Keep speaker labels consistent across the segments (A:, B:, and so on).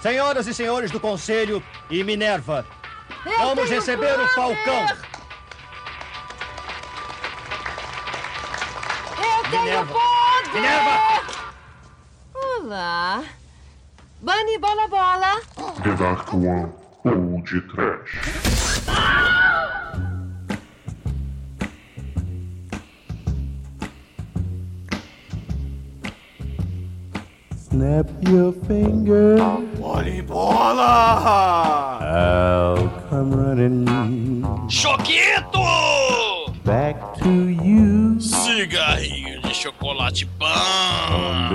A: Senhoras e senhores do Conselho e Minerva,
B: Eu
A: vamos
B: tenho
A: receber o
B: poder!
A: Falcão.
B: Eu tenho
A: Minerva.
B: poder!
A: Minerva!
B: Olá. Bunny Bola Bola.
C: The Dark One ou de Trash.
D: Snap your finger,
E: Olhem bola!
D: I'll come running
F: Choquito!
D: back to you.
F: Cigarrinho de chocolate bom.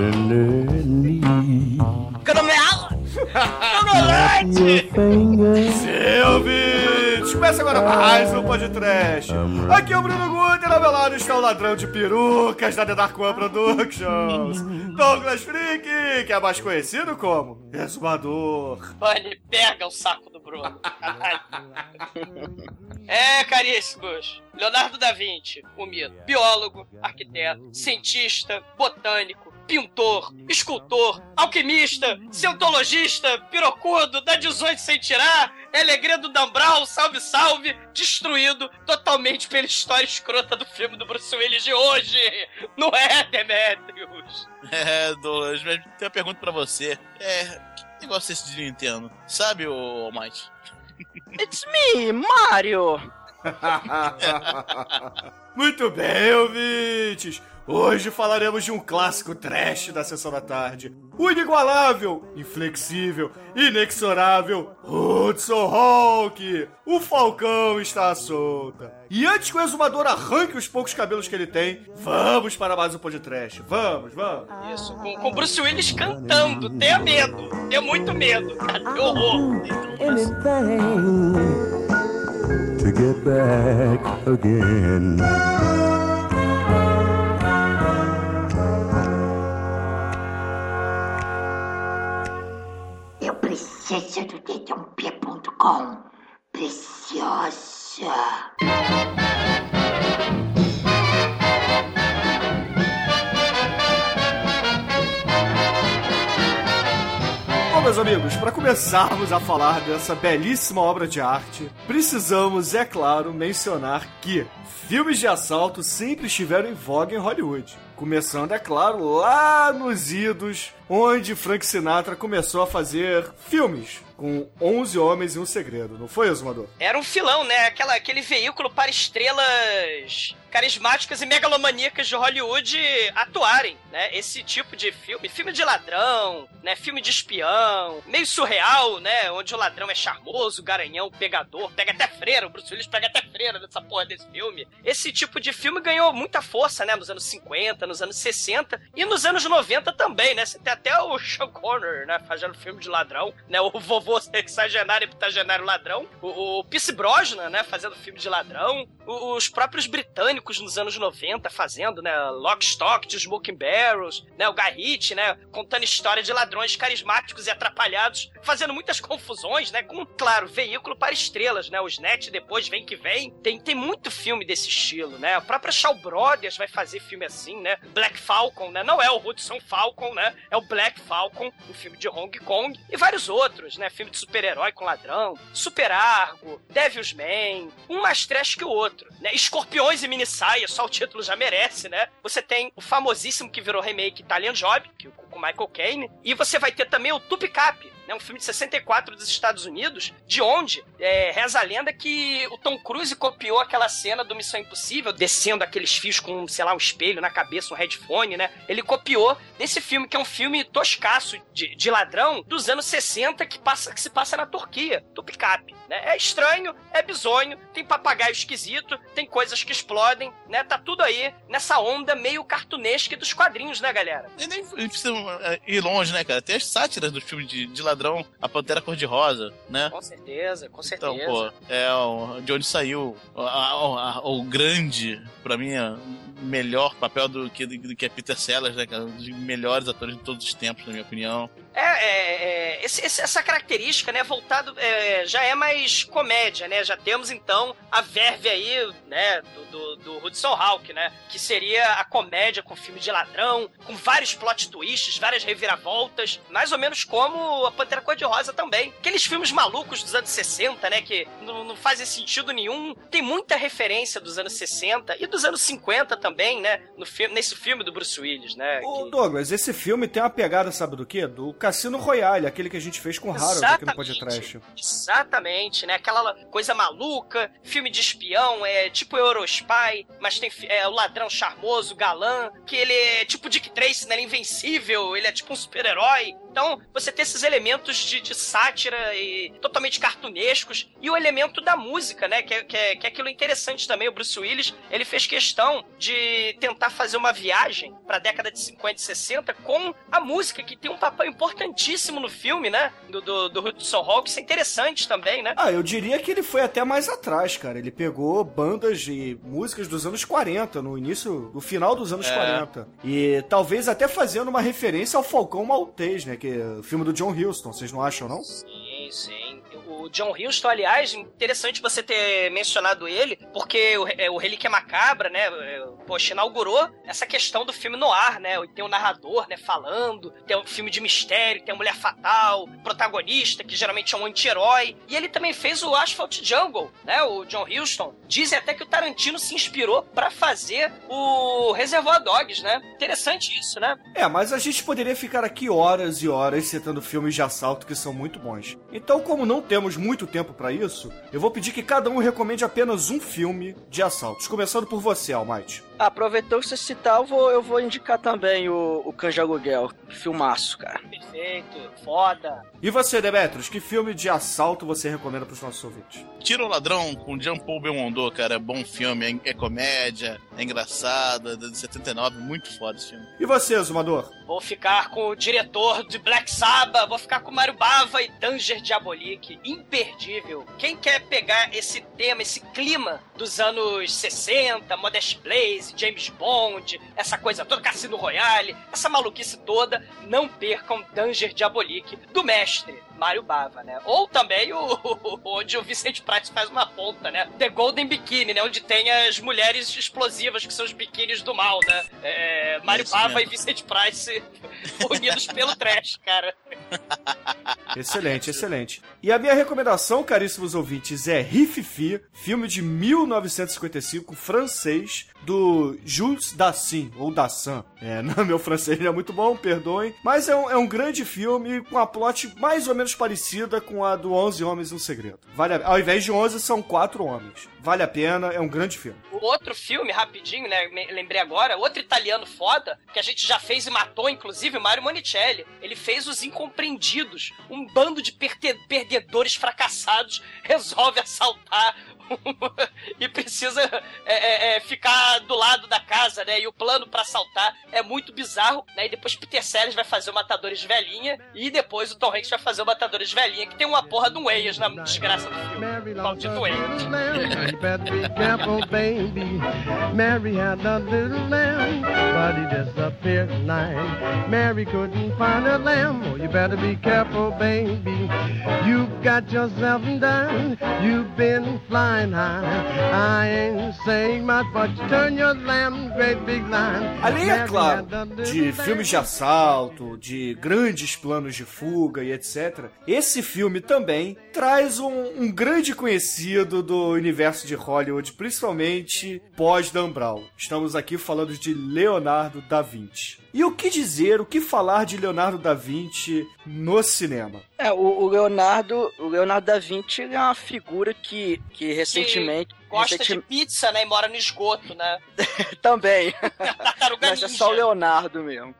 E: Seu ouvintes! Começa agora mais um podcast. Aqui é o Bruno Guter, ao meu lado está o ladrão de perucas da The Dark One Productions. Douglas Freak, que é mais conhecido como Exumador.
F: Bunny, pega o saco do Bruno. É, caríssimos. Leonardo da Vinci, o mito. Biólogo, arquiteto, cientista, botânico, pintor, escultor, alquimista, cientologista, pirocudo, dá 18 sem tirar, Elegredo Dambral, salve, salve, destruído totalmente pela história escrota do filme do Bruce Willis de hoje. Não é, Demetrius?
G: É, Douglas, mas tem uma pergunta pra você. É, que negócio é esse de Nintendo? Sabe, ô Might?
F: It's me, Mario.
E: Muito bem, ouvintes! Hoje falaremos de um clássico trash da sessão da tarde. O inigualável, inflexível, inexorável Hudson Hawk! O Falcão está à solta. E antes que o exumador arranque os poucos cabelos que ele tem, vamos para mais um pôr de trash. Vamos, vamos.
F: Isso, com, com Bruce Willis cantando. Tenha medo. Tenha muito medo. cara. Que horror.
D: anything to get back again.
H: Preciso do dedãop.com. Preciosa.
E: Bom, meus amigos, para começarmos a falar dessa belíssima obra de arte, precisamos, é claro, mencionar que filmes de assalto sempre estiveram em voga em Hollywood. Começando, é claro, lá nos idos, onde Frank Sinatra começou a fazer filmes com 11 Homens e um Segredo, não foi, Exumador?
F: Era um filão, né? Aquela, aquele veículo para estrelas carismáticas e megalomaníacas de Hollywood atuarem, né? Esse tipo de filme, filme de ladrão, né? Filme de espião, meio surreal, né? Onde o ladrão é charmoso, garanhão, pegador, pega até freira, o Bruce Willis pega até freira nessa porra desse filme. Esse tipo de filme ganhou muita força, né? Nos anos 50, nos anos 60 e nos anos 90 também, né? Você tem até o Sean Connery, né? Fazendo filme de ladrão, né? O vovô sexagenário e pitagenário ladrão, o, o Pierce Brosnan, né? Fazendo filme de ladrão, o- os próprios britânicos nos anos 90 fazendo, né? Lock, Stock, The Smoking Barrels, né? O Ritchie, né? Contando história de ladrões carismáticos e atrapalhados, fazendo muitas confusões, né? Com, claro, veículo para estrelas, né? Os Net depois vem que vem. Tem, tem muito filme desse estilo, né? A própria Shaw Brothers vai fazer filme assim, né? Black Falcon, né? Não é o Hudson Falcon, né? É o Black Falcon, um filme de Hong Kong. E vários outros, né? Filme de super-herói com ladrão, Super Argo, Devil's Man, um mais trash que o outro, né? Escorpiões e mini saia, só o título já merece, né? Você tem o famosíssimo que virou remake Italian Job, que, com Michael Caine, e você vai ter também o Tupicap, né? Um filme de 64 dos Estados Unidos, de onde é, reza a lenda que o Tom Cruise copiou aquela cena do Missão Impossível, descendo aqueles fios com, sei lá, um espelho na cabeça, um headphone, né? Ele copiou desse filme, que é um filme toscaço de, de ladrão dos anos 60 que, passa, que se passa na Turquia, Tupicap. Né? É estranho, é bizonho, tem papagaio esquisito, tem coisas que explodem, né? Tá tudo aí nessa onda meio cartunesca dos quadrinhos, né, galera?
G: E nem precisa é, ir longe, né, cara? Tem as sátiras dos filmes de, de ladrão, a Pantera Cor-de-Rosa, né?
F: Com certeza, com certeza.
G: Então, pô, é o- de onde saiu a- a- a- o grande, pra mim, é melhor papel do que, do que é Peter Sellers, né? Um dos melhores atores de todos os tempos, na minha opinião.
F: É, é, é, esse- essa característica, né, voltado, é, já é mais comédia, né? Já temos então a verve aí, né, do, do, do Hudson Hawk, né? Que seria a comédia com filme de ladrão, com vários plot twists twists, várias reviravoltas, mais ou menos como a Pantera Cor-de-Rosa também. Aqueles filmes malucos dos anos 60, né, que não, não fazem sentido nenhum. Tem muita referência dos anos 60 e dos anos 50 também, né, no filme, nesse filme do Bruce Willis, né.
E: Ô,
F: que-
E: Douglas, esse filme tem uma pegada, sabe do quê? Do Cassino Royale, aquele que a gente fez com o Harold aqui no podcast.
F: Exatamente, né? Aquela coisa maluca, filme de espião, é tipo Eurospy, mas tem é, o ladrão charmoso, galã, que ele é tipo Dick Tracy, né? Ele é invencível, ele é tipo um super-herói. Então, você tem esses elementos de, de sátira e totalmente cartunescos, e o elemento da música, né? Que é, que, é, que é aquilo interessante também. O Bruce Willis, ele fez questão de tentar fazer uma viagem pra década de 50 e 60 com a música, que tem um papel importantíssimo no filme, né? Do, do, do Hudson Hawk, isso é interessante também, né?
E: Ah, eu diria que ele foi até mais atrás, cara. Ele pegou bandas e músicas dos anos 40, no início, no final dos anos
G: É.
E: 40. E talvez até fazendo uma referência ao Falcão Maltês, né? O filme do John Huston, vocês não acham, não?
F: Sim, sim. O John Huston, aliás, interessante você ter mencionado ele, porque o, é, o Relíquia Macabra, né, é, poxa, inaugurou essa questão do filme no ar, né, tem o narrador, né, falando, tem um filme de mistério, tem a Mulher Fatal, protagonista, que geralmente é um anti-herói, e ele também fez o Asphalt Jungle, né, o John Huston. Dizem até que o Tarantino se inspirou pra fazer o Reservoir Dogs, né, interessante isso, né.
E: É, mas a gente poderia ficar aqui horas e horas citando filmes de assalto que são muito bons. Então, como não temos muito tempo pra isso, eu vou pedir que cada um recomende apenas um filme de assaltos. Começando por você, Almighty.
I: Aproveitou que você citar, eu vou, eu vou indicar também o, o Canja Aluguel. Filmaço, cara.
F: Perfeito, foda.
E: E você, Demetrius, que filme de assalto você recomenda pros nossos ouvintes?
G: Tira o Ladrão com Jean Paul Belmondo, cara. É bom filme, é, é comédia, é engraçado, é de 79, muito foda esse filme.
E: E você, Zumador?
F: Vou ficar com o diretor de Black Sabbath, vou ficar com Mario Bava e Danger Diabolique. Imperdível. Quem quer pegar esse tema, esse clima dos anos 60, Modest Blaze, James Bond, essa coisa toda, Cassino Royale, essa maluquice toda, não percam Danger Diabolique do mestre. Mário Bava, né? Ou também o, onde o Vicente Price faz uma ponta, né? The Golden Bikini, né? Onde tem as mulheres explosivas, que são os biquínis do mal, né? É, Mário Bava
G: mesmo.
F: e Vicente Price unidos pelo trash, cara.
E: Excelente, excelente. E a minha recomendação, caríssimos ouvintes, é Rififi, filme de 1955, francês, do Jules Dassin, ou Dassin. É, não, meu francês não é muito bom, perdoem. Mas é um, é um grande filme com a plot mais ou menos parecida com a do 11 Homens e um Segredo. Vale a- ao invés de 11, são quatro homens. Vale a pena, é um grande filme.
F: O outro filme, rapidinho, né? Lembrei agora, outro italiano foda, que a gente já fez e matou, inclusive, Mario Monicelli. Ele fez Os Incompreendidos. Um bando de perdedores fracassados resolve assaltar e precisa é, é, é, ficar do lado da casa, né? E o plano pra assaltar é muito bizarro, né? E depois Peter Sellers vai fazer o Matadores Velhinha e depois o Tom Hanks vai fazer o Matadores Velhinha, que tem uma porra um Eias na desgraça do filme. Maldito
J: careful, baby. Mary had a little lamb, but he disappeared at night. Mary couldn't find her lamb. Oh, you better be careful, baby. You've got yourself done. You've been flying high. I ain't saying much, but turn your lamb great big line.
E: Além, é claro, de filmes de assalto, de grandes planos de fuga e etc., esse filme também traz um, um grande conhecido do universo de Hollywood, principalmente pós-Dan Brown. Estamos aqui falando de Leonardo da Vinci. E o que dizer, o que falar de Leonardo da Vinci no cinema?
I: É, o, o Leonardo, o Leonardo da Vinci é uma figura que, que recentemente.
F: Gosta de
I: recenti-
F: pizza, né? E mora no esgoto, né?
I: Também. Mas é só o Leonardo mesmo.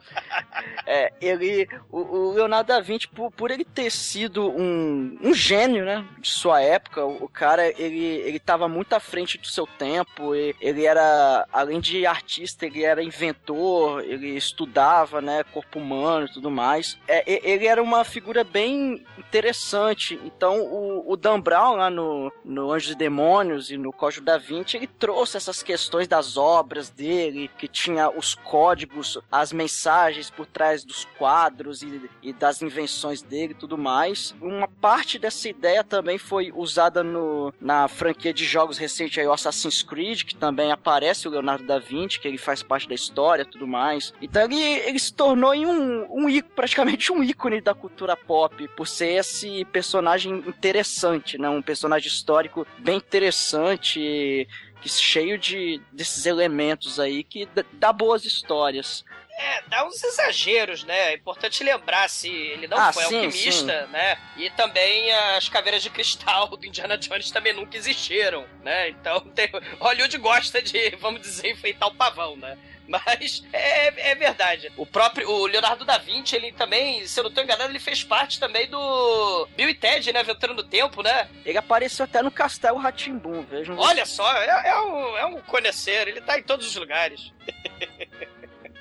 I: É, ele. O, o Leonardo da Vinci, por, por ele ter sido um, um gênio, né? De sua época, o, o cara, ele, ele tava muito à frente do seu tempo. e- Ele era, além de artista, ele era inventor, ele estudava, né? Corpo humano e tudo mais. É, ele era uma figura bem interessante. Então, o, o Dan Brown, lá no, no Anjos e Demônios e no Código da Vinci, ele trouxe essas questões das obras dele, que tinha os códigos, as mensagens por trás dos quadros e, e das invenções dele e tudo mais. Uma parte dessa ideia também foi usada no, na franquia de jogos recente aí, Assassin's Creed, que também aparece o Leonardo da Vinci, que ele faz parte da história tudo mais. Então ele, ele se tornou em um, um praticamente um ícone da cultura pop, por ser esse personagem interessante, né? Um personagem histórico bem interessante, que cheio de desses elementos aí que dá boas histórias.
F: É, dá uns exageros, né? É importante lembrar se ele não
I: Ah,
F: foi
I: sim,
F: alquimista, né? E também as caveiras de cristal do Indiana Jones também nunca existiram, né? Então tem... Hollywood gosta de, vamos dizer, enfeitar o pavão, né? Mas é, é verdade. O próprio o Leonardo da Vinci, ele também, se eu não tô enganado, ele fez parte também do Bill e Ted, né? Aventura no Tempo, né?
I: Ele apareceu até no Castelo Ratimbum, vejam.
F: Olha só, é, é um, é um conhecer, ele tá em todos os lugares.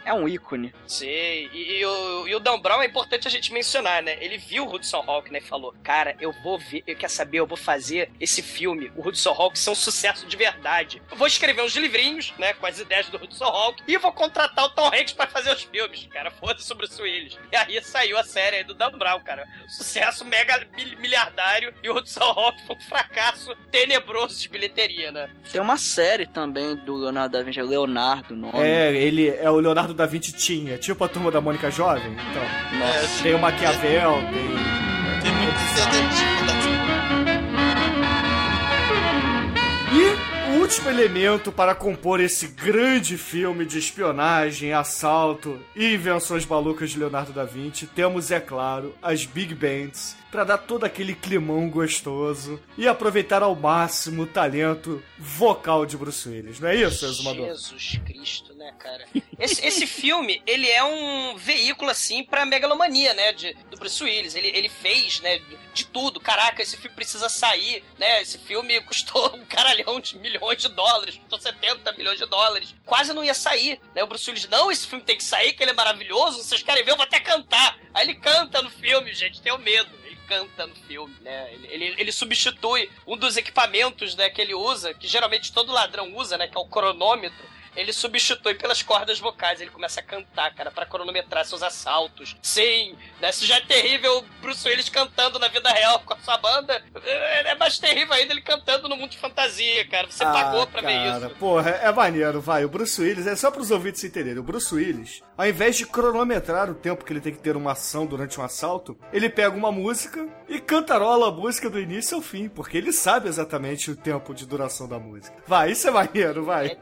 I: É um ícone.
F: Sim, e, e o, e o Dan Brown é importante a gente mencionar, né? Ele viu o Hudson Hawk, né? E falou: Cara, eu vou ver, eu quero saber, eu vou fazer esse filme, o Hudson Hawk, ser um sucesso de verdade. Eu vou escrever uns livrinhos, né? Com as ideias do Hudson Hawk e vou contratar o Tom Hanks pra fazer os filmes. Cara, foda-se sobre o Willis. E aí saiu a série aí do Dan Brown, cara. Sucesso mega mil- miliardário e o Hudson Hawk foi um fracasso tenebroso de bilheteria, né?
I: Tem uma série também do Leonardo da Vinci, Leonardo nome.
E: É, ele é o Leonardo da Vinci tinha, tipo a turma da Mônica Jovem. Então,
G: Nossa.
E: tem o Maquiavel, tem.
G: Tem muito
E: E o último elemento para compor esse grande filme de espionagem, assalto e invenções malucas de Leonardo da Vinci, temos, é claro, as Big Bands, para dar todo aquele climão gostoso e aproveitar ao máximo o talento vocal de Bruce Willis. Não é isso, Exumador?
F: Jesus Cristo, né, cara? Esse, esse filme, ele é um veículo, assim, pra megalomania, né, de, do Bruce Willis. Ele, ele fez, né, de, tudo. Caraca, esse filme precisa sair, né? Esse filme custou um caralhão de milhões de dólares, custou 70 milhões de dólares. Quase não ia sair, né? O Bruce Willis, não, esse filme tem que sair, que ele é maravilhoso, vocês querem ver, eu vou até cantar. Aí ele canta no filme, gente, tenho medo Ele canta no filme, né? Ele, ele, ele substitui um dos equipamentos, né, que ele usa, que geralmente todo ladrão usa, né, que é o cronômetro. Ele substitui pelas cordas vocais, ele começa a cantar, cara, pra cronometrar seus assaltos. Sim, né? Se já é terrível o Bruce Willis cantando na vida real com a sua banda, é é mais terrível ainda ele cantando no mundo de fantasia, cara. Você pagou pra ver
E: Ah, cara,
F: isso.
E: Porra, é maneiro, vai. O Bruce Willis, é só pros ouvintes se entenderem. O Bruce Willis, ao invés de cronometrar o tempo que ele tem que ter uma ação durante um assalto, ele pega uma música e cantarola a música do início ao fim, porque ele sabe exatamente o tempo de duração da música. Vai, isso é maneiro, vai.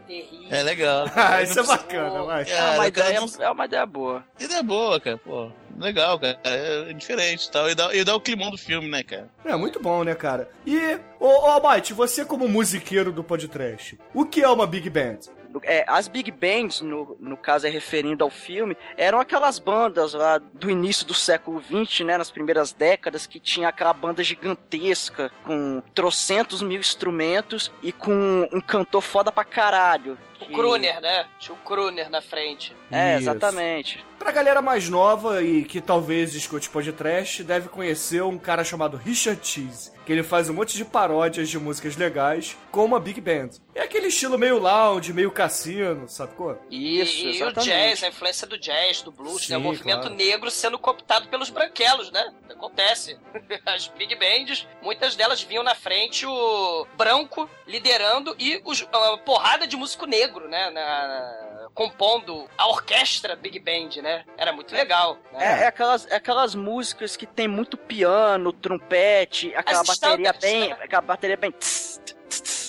G: É legal.
E: Ah, isso é bacana, vai.
I: é, uma
G: Cara,
I: ideia,
G: cara, não-
I: é uma ideia boa.
G: Ideia boa, cara, pô. Legal, cara. É diferente e tal. E dá, e dá o climão do filme, né, cara?
E: É muito bom, né, cara? E, ô, ô você como musiqueiro do podcast, o que é uma Big Band?
I: É, as Big Bands, no, no caso é referindo ao filme, eram aquelas bandas lá do início do século XX, né, nas primeiras décadas, que tinha aquela banda gigantesca, com trocentos mil instrumentos e com um cantor foda pra caralho.
F: O
I: que-
F: Kruner, né? Tinha o Kruner na frente.
I: É,
E: Isso.
I: exatamente.
E: Pra galera mais nova e que talvez escute podcast, deve conhecer um cara chamado Richard Cheese, que ele faz um monte de paródias de músicas legais com uma Big Band. É aquele estilo meio lounge, meio cassino, sacou?
I: Isso,
F: e, e o
I: exatamente.
F: jazz, a influência do jazz, do blues, né? O
E: Sim,
F: movimento
E: claro.
F: negro sendo cooptado pelos branquelos, né? Acontece. As big bands, muitas delas vinham na frente o branco liderando e os, a porrada de músico negro, né? Na- compondo a orquestra big band, né? Era muito legal.
I: É,
F: Né?
I: é aquelas, é aquelas músicas que tem muito piano, trompete, aquela
F: As
I: bateria
F: standards,
I: bem.
F: né?
I: Aquela bateria bem. tss, tss, tss,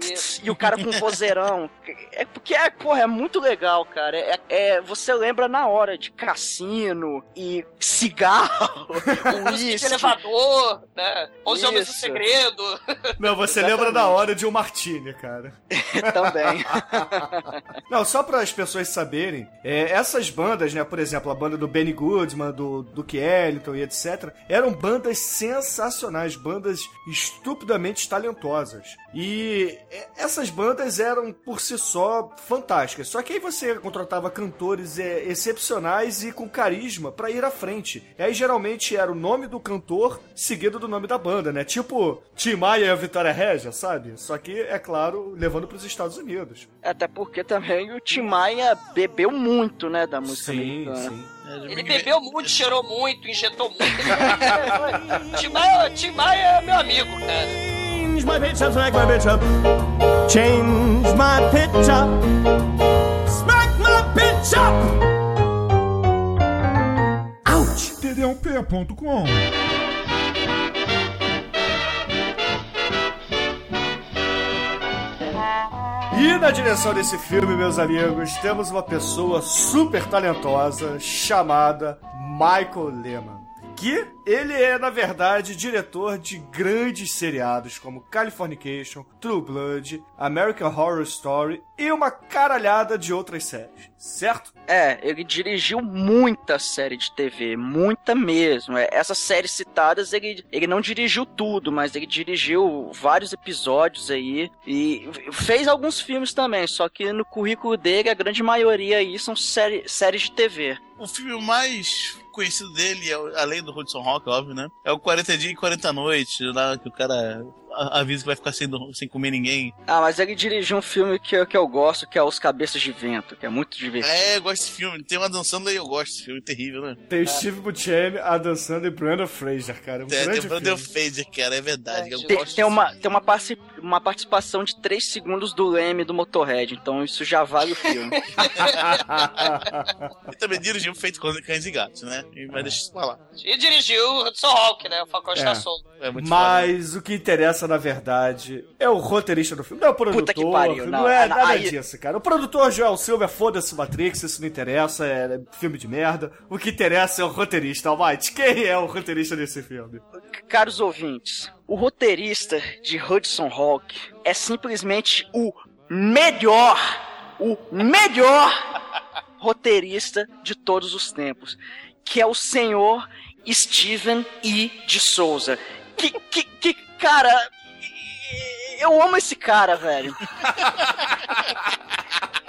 F: Isso.
I: E o cara com vozeirão. É porque, é, porra, é muito legal, cara. É, é- você lembra na hora de cassino e cigarro, uísque.
F: elevador, né? Onze Homens do. Segredo.
E: Não, você
I: Exatamente.
E: lembra da hora de um Martini, cara.
I: também.
E: Não, só para as pessoas saberem, é, essas bandas, né, por exemplo, a banda do Benny Goodman, do Duke Ellington e etc, eram bandas sensacionais, bandas estupidamente talentosas. E essas bandas eram por si só fantásticas. Só que aí você contratava cantores é, excepcionais e com carisma pra ir à frente. E aí geralmente era o nome do cantor seguido do nome da banda, né? Tipo Tim Maia e a Vitória Regia, sabe? Só que, é claro, levando pros Estados Unidos.
I: Até porque também o Tim Maia bebeu muito, né, da música
E: Sim,
I: americana.
E: sim.
F: Ele bebeu muito, cheirou muito, injetou muito. Tim Maia, Tim Maia é meu amigo, cara.
A: Change my pitch up, smack my bitch up. Change my pitch up. Smack my bitch up. Ouch!
C: td1p.com
E: E na direção desse filme, meus amigos, temos uma pessoa super talentosa chamada Michael Lehman. Que ele é, na verdade, diretor de grandes seriados como Californication, True Blood, American Horror Story e uma caralhada de outras séries, certo?
I: É, ele dirigiu muita série de TV, muita mesmo. É, Essas séries citadas, ele, ele não dirigiu tudo, mas ele dirigiu vários episódios aí e fez alguns filmes também, só que no currículo dele a grande maioria aí são série, séries de TV.
G: O filme mais conhecido dele, é além do Hudson Rock, óbvio, né? É o 40 Dias e 40 Noites, lá que o cara avisa que vai ficar sem, sem comer ninguém.
I: Ah, mas ele dirigiu um filme que, eu- que eu gosto, que é Os Cabeças de Vento, que é muito divertido.
G: É, eu gosto desse filme. Tem uma dançando aí, eu gosto desse filme, terrível, né?
E: Tem o Steve Buscemi, a dançando e Brandon Fraser, cara. Um
G: É, tem
E: grande
G: o Brandon. Fraser, cara, é verdade. eu
I: Tem,
G: gosto
I: tem uma, tem uma, parci- uma participação de 3 segundos do Leme do Motorhead, então isso já vale o filme.
G: E também dirigiu feito com cães e gatos, né? E- Mas deixa isso pra lá.
F: E dirigiu o Hudson Hawk, né? O Falcão está
E: É.
F: solto.
G: É muito foda.
E: Mas o que interessa, na verdade, é o roteirista do filme. Não é o produtor.
I: Puta que pariu,
E: não,
I: não.
E: é
I: Ah,
E: nada
I: aí-
E: disso, cara. O produtor Joel Silva, foda-se Matrix, isso não interessa, é filme de merda. O que interessa é o roteirista, Almighty. Quem é o roteirista desse filme?
I: Caros ouvintes, o roteirista de Hudson Hawk é simplesmente o melhor, o melhor roteirista de todos os tempos, que é o senhor Steven E. de Souza. Que, que, que cara, eu amo esse cara, velho.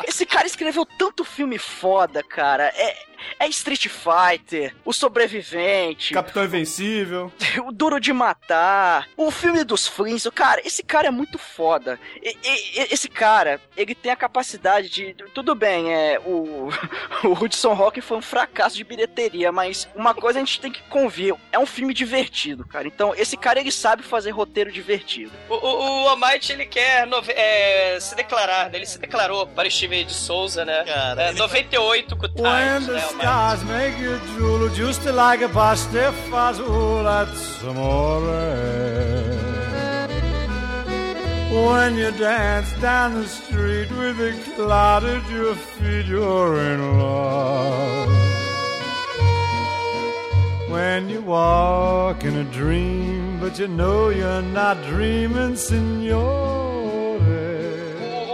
I: Esse cara escreveu tanto filme foda, cara. É, é Street Fighter, O Sobrevivente,
E: Capitão Invencível.
I: o Duro de Matar, o filme dos Flintstones, cara, esse cara é muito foda. E- e- e- esse cara, ele tem a capacidade de. Tudo bem, é. O, o Hudson Rock foi um fracasso de bilheteria, mas uma coisa a gente tem que convir: é um filme divertido, cara. Então, esse cara, ele sabe fazer roteiro divertido.
F: O, o, o Almighty, ele quer nove- é, se declarar, né? Ele se declarou para Steven de Souza, né?
G: Cara,
F: É,
G: ele-
F: 98 com o Times, né?
A: Stars make you drool, just like a pasta fazool at amore. When you dance down the street with a cloud at your feet, you're in love. When you walk in a dream, but you know you're not dreaming, signore.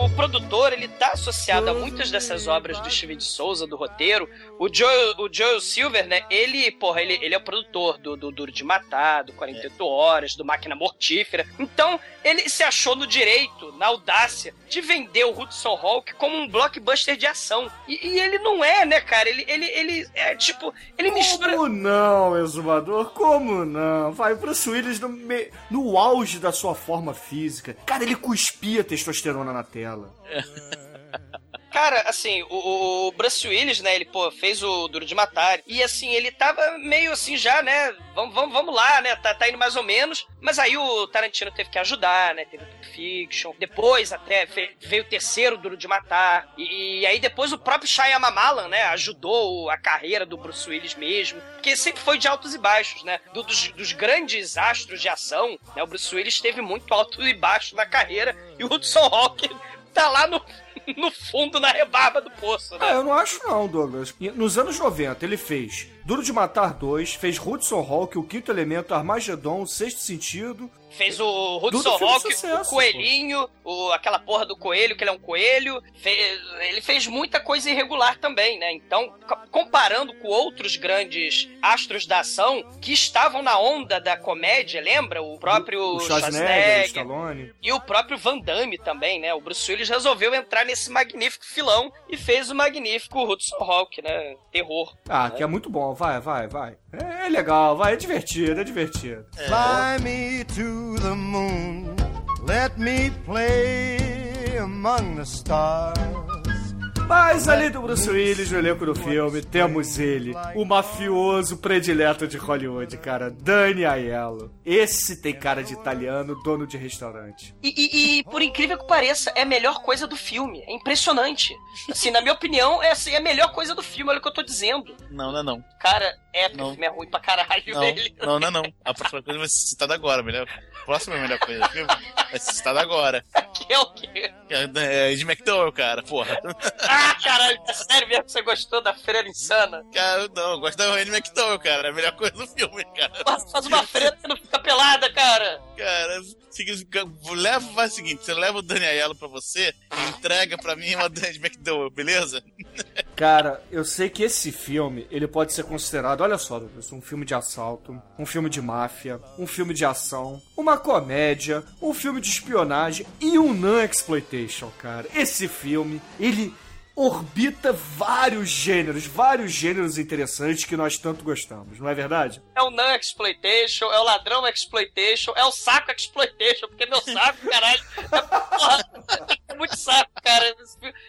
F: O, produtor, ele tá associado a muitas dessas obras do Steven de Souza, do roteiro. O Joel, o Joel Silver, né? Ele, porra, ele, ele é o produtor do, do Duro de Matar, do 48 Horas, do Máquina Mortífera. Então, ele se achou no direito, na audácia, de vender o Hudson Hawk como um blockbuster de ação. E, e ele não é, né, cara? Ele, ele, ele é tipo, ele mistura.
E: Como não, exumador? Como não? Vai, Bruce Willis no, me- no auge da sua forma física. Cara, ele cuspia testosterona na tela.
F: Cara, assim, o, o, Bruce Willis, né, ele, pô, fez o Duro de Matar, e assim, ele tava meio assim já, né, vamos, vamos, vamos lá, né, tá, tá indo mais ou menos, mas aí o Tarantino teve que ajudar, né, teve o Pulp Fiction, depois até veio o terceiro Duro de Matar, e, e aí depois o próprio Shyamalan, né, ajudou a carreira do Bruce Willis mesmo, porque sempre foi de altos e baixos, né, Do- dos, dos grandes astros de ação, né, o Bruce Willis teve muito alto e baixo na carreira, e o Hudson Hawk tá lá no no fundo, na rebarba do poço, né?
E: Ah, eu não acho não, Douglas. Nos anos 90, ele fez Duro de Matar 2, fez Hudson Hawk, O Quinto Elemento, Armagedon, O Sexto Sentido.
F: Fez o Hudson Rock, o Coelhinho, o, aquela porra do coelho, que ele é um coelho. Fe- ele fez muita coisa irregular também, né? Então, co- comparando com outros grandes astros da ação que estavam na onda da comédia, lembra? O próprio
E: O Schwarzenegger, o
F: Schwarzenegger,
E: Stallone.
F: e o próprio Van Damme também, né? O Bruce Willis resolveu entrar nesse magnífico filão e fez o magnífico Hudson Hawk, né? Terror.
E: Ah, que é muito bom. Vai, vai, vai. É, é legal, vai. É divertido, é divertido.
J: Fly me to the moon. Let me play among the stars.
E: Mas além do Bruce Willis no elenco do filme, temos ele, o mafioso predileto de Hollywood, cara, Danny Aiello. Esse tem cara de italiano, dono de restaurante.
F: E, e- e, por incrível que pareça, é a melhor coisa do filme. É impressionante. Assim, na minha opinião, é, assim, é a melhor coisa do filme, olha o que eu tô dizendo.
G: Não, não é não.
F: Cara, é, porque
G: Não.
F: o filme é ruim pra caralho,
G: Não,
F: ele.
G: não, não é não. A próxima coisa vai ser citada agora, melhor. A próxima é a melhor coisa, viu? Vai ser citada agora.
F: Que é o quê?
G: É, é de McDowell, cara, porra.
F: Ah, caralho, é sério mesmo que você gostou da Freira Insana?
G: Cara, não, eu gosto da Anne McDowell, cara. É a melhor coisa do filme, cara.
F: Mas Faz uma freira que não fica pelada, cara.
G: Cara, significa- leva, faz o seguinte, você leva o Dani Aiello pra você e entrega pra mim uma Anne McDowell, beleza?
E: Cara, eu sei que esse filme, ele pode ser considerado, olha só, Douglas, um filme de assalto, um filme de máfia, um filme de ação, uma comédia, um filme de espionagem e um non-exploitation, cara. Esse filme, ele orbita vários gêneros, vários gêneros interessantes que nós tanto gostamos, não é verdade?
F: É o Nan Exploitation, é o Ladrão Exploitation, é o Saco Exploitation, porque meu saco, caralho. É, porra, muito saco, cara.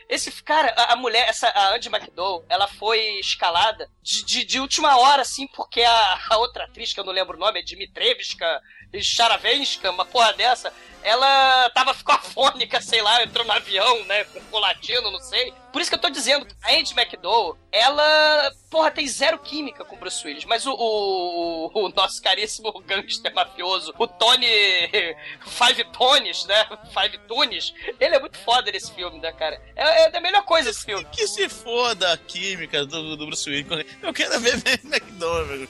F: Esse, cara, a, a mulher, essa, a Andy McDowell, ela foi escalada de, de, de última hora, assim, porque a, a outra atriz, que eu não lembro o nome, é Dimitrevska, Charavenska, uma porra dessa, ela tava, ficou afônica, sei lá, entrou no avião, né, com com latino, não sei. Por isso que eu tô dizendo, a Andy McDowell, ela, porra, tem zero química com o Bruce Willis, mas o, o, o nosso caríssimo gangster mafioso, o Tony Five Tones, né, Five Tunes, ele é muito foda nesse filme, né, cara? É, é a melhor coisa esse filme.
G: Que se foda a química do, do Bruce Willis. Eu quero ver McDowell.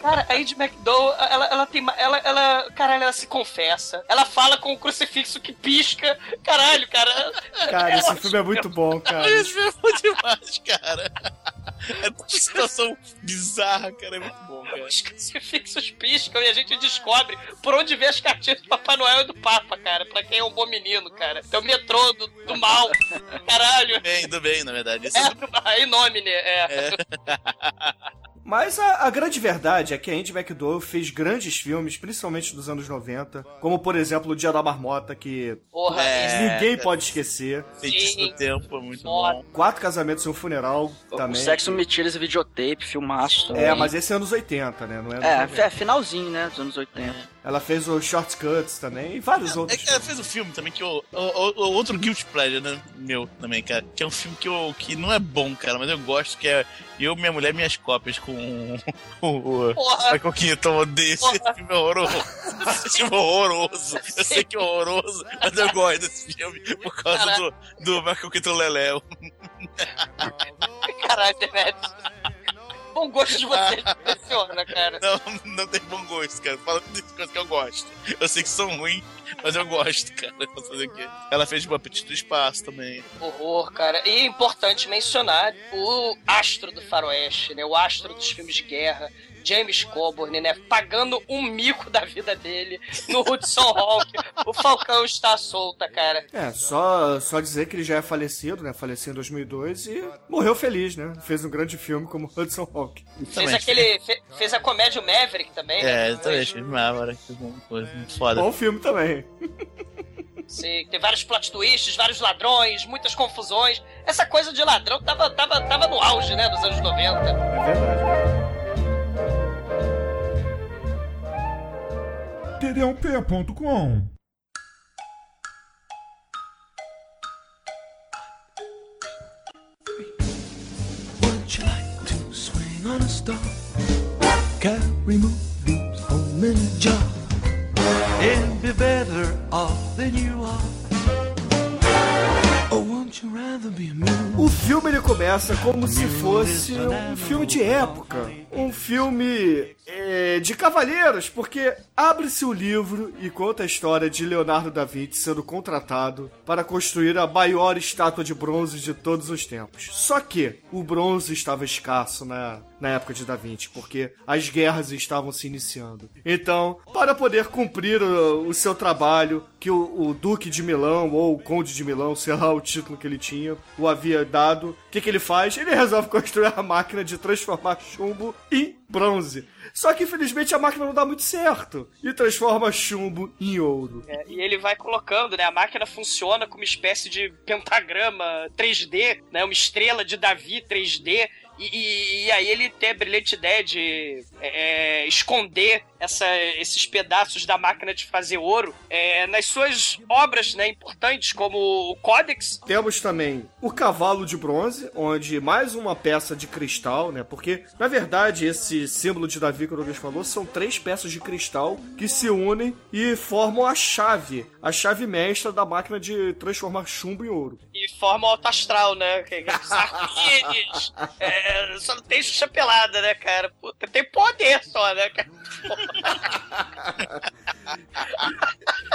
F: Cara, a Andy McDowell, ela, ela tem. Ela, ela. Caralho, ela se confessa. Ela fala com o crucifixo que pisca. Caralho, cara.
E: Cara, esse filme é muito bom, cara.
G: Esse filme é bom demais, cara. É uma situação bizarra, cara. É muito bom, cara.
F: Os crucifixos piscam e a gente descobre por onde vê as cartinhas do Papai Noel e do Papa, cara. Pra quem é um bom menino, cara. É o metrô do, do mal. Caralho.
G: Bem, do bem, na verdade. Esse
F: É, aí nome, né? É.
E: Mas a, a grande verdade é que a Andy McDowell fez grandes filmes, principalmente dos anos 90, como por exemplo o Dia da Marmota, que
F: Porra,
G: É,
E: ninguém
G: cara.
E: pode esquecer.
G: Feitiço do tempo é muito bom.
E: Quatro Casamentos e um Funeral
I: O
E: também.
I: Sexo, Mentiras e Videotape, filmaço também.
E: É, mas esse é anos 80, né? Não é,
I: É,
E: 90.
I: é finalzinho, né, dos anos 80.
E: Ela fez o Shortcuts também e vários
G: É
E: outros.
G: que ela fez um filme também que o, o, o- o outro Guilty Pleasure, né? Meu também, cara. Que é um filme que, eu, que não é bom, cara, mas eu gosto, que é Eu, Minha Mulher Minhas Cópias com o. o. Michael Keaton. Eu odeio esse filme é horroroso. Esse filme é horroroso. Eu sei que é horroroso, mas eu gosto desse filme por causa do, do Michael Keaton Leléu.
F: Caralho, Demetrius. Bom gosto de você impressiona, cara.
G: Não, não tem bom gosto, cara. Fala de coisas que eu gosto. Eu sei que são ruins, mas eu gosto, cara. Posso fazer o quê? Ela fez o Apetite do Espaço também.
F: Horror, cara. E é importante mencionar o astro do faroeste, né? O astro dos filmes de guerra. James Coburn, né? Pagando um mico da vida dele no Hudson Hawk. o Falcão está solta, cara.
E: É, só, só dizer que ele já é falecido, né? Faleceu em 2002 e morreu feliz, né? Fez um grande filme como Hudson Hawk.
F: Fez aquele. fe- fez a comédia o Maverick também, né?
G: É, também achei Maverick, coisa muito foda.
E: Bom filme também.
F: Sim, tem vários plot twists, vários ladrões, muitas confusões. Essa coisa de ladrão tava, tava, tava no auge, né? Dos anos 90.
E: É verdade.
A: td1p.com
D: Would you like to swing on a star? Carry movies home in a jar and be better off than you are. Or won't you rather be a mule?
E: O filme ele começa como se fosse um filme de época, um filme é, de cavalheiros, porque abre-se o livro e conta a história de Leonardo da Vinci sendo contratado para construir a maior estátua de bronze de todos os tempos. Só que o bronze estava escasso na, na época de Da Vinci, porque as guerras estavam se iniciando. Então, para poder cumprir o, o seu trabalho, que o, o Duque de Milão, ou o Conde de Milão, sei lá o título que ele tinha, o havia dado, o que, que ele faz? Ele resolve construir a máquina de transformar chumbo em bronze. Só que infelizmente a máquina não dá muito certo e transforma chumbo em ouro.
F: É, e ele vai colocando, né? A máquina funciona como uma espécie de pentagrama 3D, né? Uma estrela de Davi 3D. E, e- e aí ele tem a brilhante ideia de é, é, esconder essa- esses pedaços da máquina de fazer ouro é, nas suas obras né, importantes, como o Codex.
E: Temos também o cavalo de bronze, onde mais uma peça de cristal, né? Porque, na verdade, esse símbolo de Davi que o Douglas falou são três peças de cristal que se unem e formam a chave, a chave mestra da máquina de transformar chumbo em ouro.
F: E forma o alto astral, né? Que- que-. É, só não tem xuxa pelada, né, cara? Puta, tem poder só, né, cara?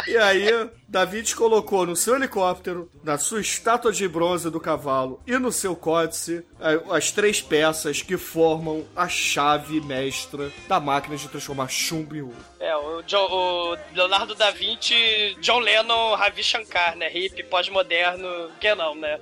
E: E aí, David colocou no seu helicóptero, na sua estátua de bronze do cavalo e no seu códice as três peças que formam a chave mestra da máquina de transformar chumbo em ouro.
F: É, o, Jo- o Leonardo da Vinci, John Lennon, Ravi Shankar, né? Hip, pós-moderno, que não, né?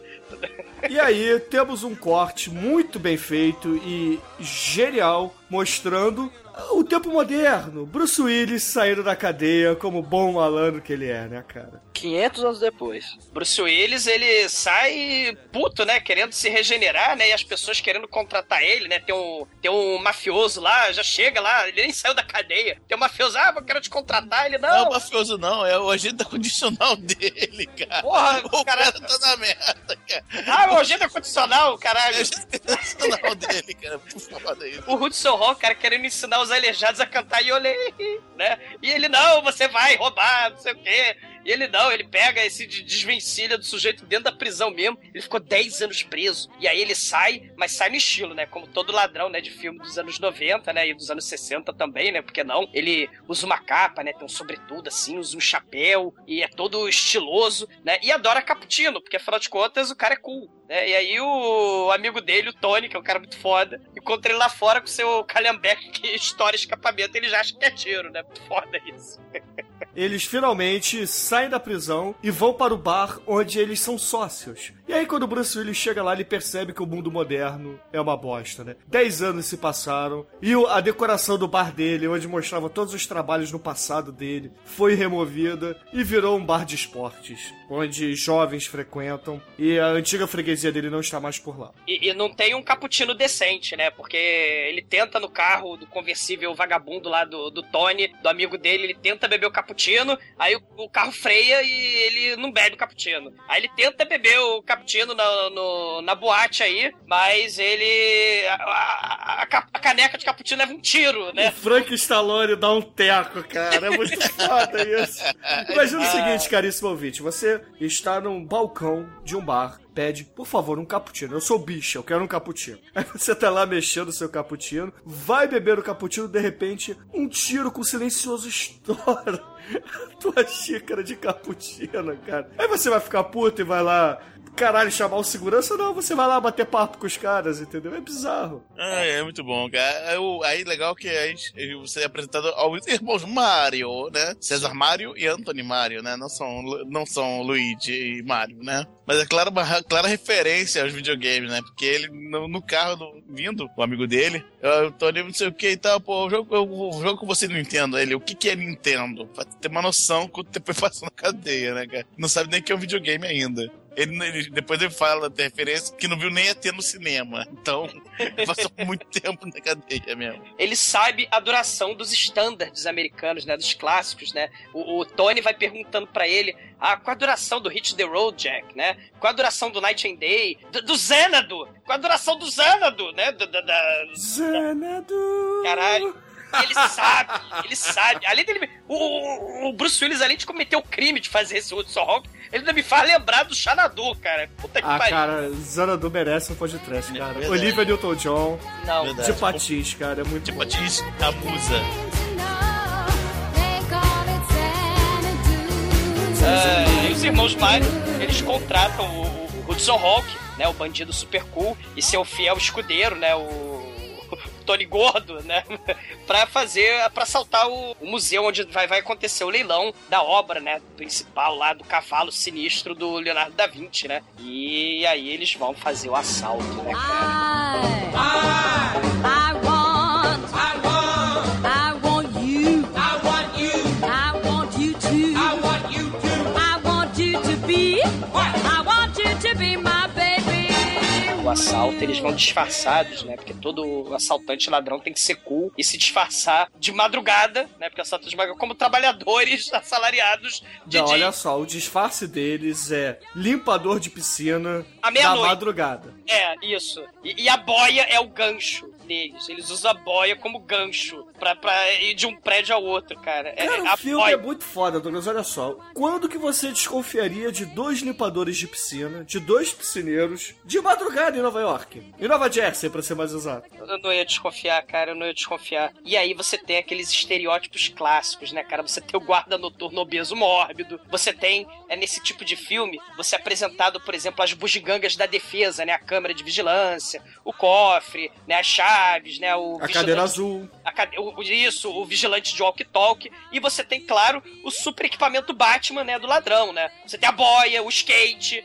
E: E aí temos um corte muito bem feito e genial mostrando o tempo moderno. Bruce Willis saindo da cadeia como bom malandro que ele é, né, cara?
I: 500 anos depois.
F: Bruce Willis, ele sai puto, né? Querendo se regenerar, né? E as pessoas querendo contratar ele, né? Tem um, tem um mafioso lá, já chega lá, ele nem saiu da cadeia. Tem um mafioso, ah, eu quero te contratar. Ele,
G: Não é
F: não,
G: o mafioso, não, é o agente condicional dele, cara.
F: Porra,
G: o
F: cara-
G: tá na merda, cara.
F: ah, meu agenda condicional,
G: É
F: caralho.
G: o agente condicional dele, cara. Por favor, aí.
F: O Hudson Hall, cara, querendo ensinar os aleijados a cantar Yolei, né? E ele, não, você vai roubar, não sei o quê. E ele não, ele pega esse de- desvencilha do sujeito dentro da prisão mesmo. Ele ficou 10 anos preso. E aí ele sai, mas sai no estilo, né? Como todo ladrão, né? De filme dos anos 90, né? E dos anos 60 também, né? Porque não? Ele usa uma capa, né? Tem um sobretudo assim, usa um chapéu. E é todo estiloso, né? E adora cappuccino, porque afinal de contas o cara é cool. Né? E aí o amigo dele, o Tony, que é um cara muito foda, encontra ele lá fora com seu calhambeque que estoura escapamento ele já acha que é tiro, né? Foda isso.
E: Eles finalmente saem da prisão e vão para o bar onde eles são sócios. E aí, quando o Bruce Willis chega lá, ele percebe que o mundo moderno é uma bosta, né? Dez anos se passaram e a decoração do bar dele, onde mostrava todos os trabalhos no passado dele, foi removida e virou um bar de esportes, onde jovens frequentam e a antiga freguesia dele não está mais por lá.
F: E, e não tem um cappuccino decente, né? Porque ele tenta no carro do conversível vagabundo lá do, do Tony, do amigo dele, ele tenta beber o cappuccino, aí o, o carro freia e ele não bebe o cappuccino. Aí ele tenta beber o cappuccino na, no- na boate aí, mas ele. A, a- a ca- a caneca de cappuccino leva um tiro,
E: O
F: né?
E: Frank Stallone dá um teco, cara. É muito foda isso. Imagina o seguinte, caríssimo ouvinte. Você está num balcão de um bar, pede, por favor, um cappuccino. Eu sou bicha, eu quero um cappuccino. Aí você tá lá mexendo o seu cappuccino, vai beber o cappuccino, de repente, um tiro com silencioso estoura. Tua xícara de cappuccino, cara. Aí você vai ficar puto e vai lá, caralho, chamar o segurança? Não, você vai lá bater papo com os caras, entendeu? É bizarro.
G: Ah, é muito bom, cara. Aí, o- aí legal que a gente- você é apresentado aos irmãos Mario, né? César Mario e Anthony Mario, né? Não são, não são Luigi e Mario, né? Mas é clara, uma clara referência aos videogames, né? Porque ele, no, no carro do- vindo, o amigo dele, eu tô ali, não sei o que e tal, pô, o jogo, jogo que você não entende, ele, o que que é Nintendo? Ter uma noção quanto tempo ele passou na cadeia, né, cara? Não sabe nem que é um videogame ainda. Ele, ele- depois ele fala da referência que não viu nem ET no cinema. Então, passou muito tempo na cadeia mesmo.
F: ele sabe a duração dos estándares americanos, né? Dos clássicos, né? O, o Tony vai perguntando pra ele ah, qual a duração do Hit the Road Jack, né? Qual a duração do Night and Day? Do, do Xanadu! Qual a duração do Xanadu, né? Do, da-
E: Xanadu.
F: Caralho. Ele sabe, ele sabe. Além dele. O, o- Bruce Willis, além de cometer o crime de fazer esse Hudson Hawk, ele ainda me faz lembrar do Xanadu, cara. Puta que
E: Ah,
F: pariu.
E: cara, Zanadu merece um podcast, cara.
G: verdade.
E: Olivia Newton-John,
F: Não,
G: Verdade.
E: de Patins, cara, é muito
G: De
E: bom.
G: Patins, a musa.
F: Ah, e os irmãos Mario, eles contratam o, o Hudson Hawk, né, o bandido super cool, e seu fiel escudeiro, né, o Tony Gordo, né, pra fazer, pra assaltar o, o museu onde vai, vai acontecer o leilão da obra, né, principal lá do cavalo sinistro do Leonardo da Vinci, né, e aí eles vão fazer o assalto, né, cara.
K: I
F: assalto, eles vão disfarçados, né? Porque todo assaltante ladrão tem que ser cool e se disfarçar de madrugada, né? Porque assaltantes de madrugada, como trabalhadores assalariados de
E: Não,
F: dia.
E: olha só, o disfarce deles é limpador de piscina
F: À
E: da madrugada.
F: É, isso. E, e a boia é o gancho deles. Eles usam a boia como gancho pra, pra ir de um prédio ao outro, cara. É,
E: Cara,
F: a
E: o filme
F: boia.
E: é muito foda, Douglas. Olha só. Quando que você desconfiaria de dois limpadores de piscina, de dois piscineiros, de madrugada em Nova York? Em Nova Jersey, pra ser mais exato.
F: Eu não ia desconfiar, cara, eu não ia desconfiar. E aí você tem aqueles estereótipos clássicos, né, cara? Você tem o guarda noturno obeso mórbido. Você tem, é nesse tipo de filme, você é apresentado, por exemplo, as bugigangas da defesa, né? A câmera de vigilância, o cofre, né? As chaves, né? O
E: A cadeira azul.
F: a cade- o- Isso, o vigilante de walkie-talkie. E você tem, claro, o super equipamento Batman, né? Do ladrão, né? Você tem a boia, o skate.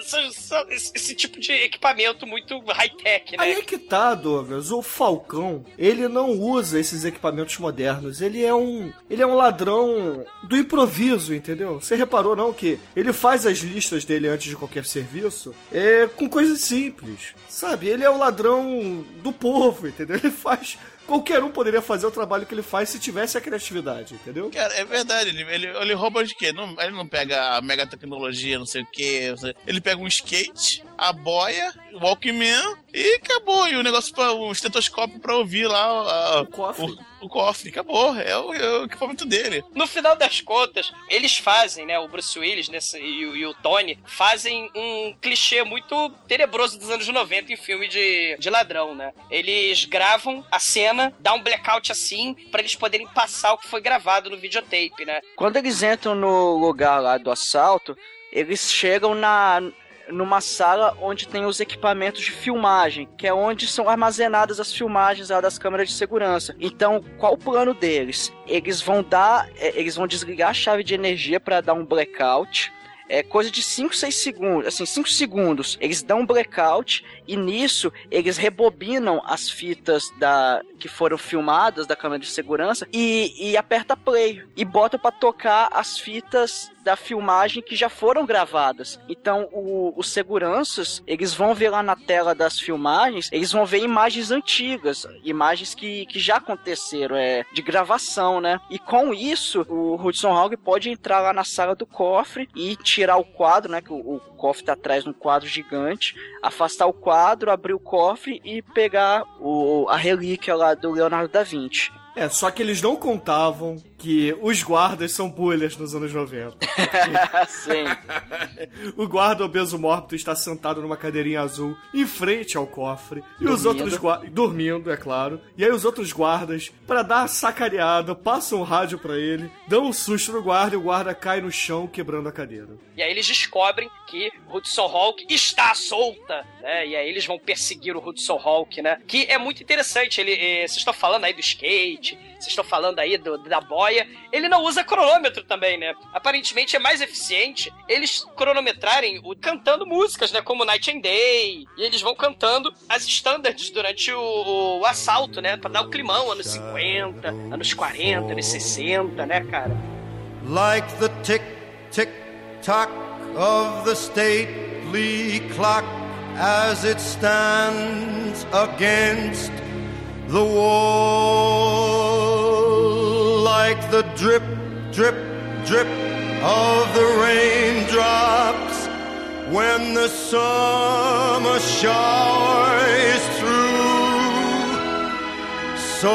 F: Esse- esse, esse tipo de equipamento muito high-tech, né?
E: Aí é que tá, Douglas. O Falcão, ele não usa esses equipamentos modernos. Ele é um. Ele é um ladrão do improviso, entendeu? Você reparou não que ele faz as listas dele antes de qualquer serviço é, com coisas simples. Sabe? Ele é o ladrão do povo, entendeu? Ele faz. Qualquer um poderia fazer o trabalho que ele faz se tivesse a criatividade, entendeu?
G: Cara, é verdade, ele, ele, ele rouba de quê? Não, ele não pega a mega tecnologia, não sei o quê. sei- Ele pega um skate, a boia, o Walkman e acabou. E o negócio para o estetoscópio pra ouvir lá a-
E: O cofre.
G: O, o cofre, acabou. É o, é o equipamento dele.
F: No final das contas, eles fazem, né? O Bruce Willis nesse, e, o- e o Tony fazem um clichê muito tenebroso dos anos 90 em filme de, de ladrão, né? Eles gravam a cena, dá um blackout assim, pra eles poderem passar o que foi gravado no videotape, né?
I: Quando eles entram no lugar lá do assalto, eles chegam na numa sala onde tem os equipamentos de filmagem, que é onde são armazenadas as filmagens das câmeras de segurança. Então, qual o plano deles? Eles vão dar, é, eles vão desligar a chave de energia para dar um blackout. É coisa de 5, 6 segundos, assim, 5 segundos. Eles dão um blackout e nisso eles rebobinam as fitas da que foram filmadas da câmera de segurança e, e aperta play e bota pra tocar as fitas da filmagem que já foram gravadas. Então, o- os seguranças, eles vão ver lá na tela das filmagens, eles vão ver imagens antigas, imagens que, que já aconteceram, é, de gravação, né? E com isso, o Hudson Hawk pode entrar lá na sala do cofre e tirar o quadro, né? Que o, o cofre tá atrás de um quadro gigante, afastar o quadro, abrir o cofre e pegar o, a relíquia lá do Leonardo da Vinci.
E: É, só que eles não contavam que os guardas são bullies nos anos 90.
I: Sim.
E: o guarda obeso mórbido está sentado numa cadeirinha azul em frente ao cofre. E os
I: Dormindo.
E: outros guardas. Dormindo, é claro. E aí os outros guardas, pra dar sacaneada, passam o rádio pra ele, dão um susto no guarda e o guarda cai no chão quebrando a cadeira.
F: E aí eles descobrem que Hudson Hawk está solta, né? E aí eles vão perseguir o Hudson Hawk, né? Que é muito interessante. Ele, eh, vocês estão falando aí do skate, vocês estão falando aí do- da boia. Ele não usa cronômetro também, né? Aparentemente é mais eficiente eles cronometrarem o, cantando músicas, né? Como Night and Day. E eles vão cantando as standards durante o, o assalto, né? Pra dar o climão, anos 50, anos 40, anos 60, né, cara?
A: like the tick tick tock of the stately clock as it stands against the wall, like the drip drip drip of the raindrops when the summer shower is through. So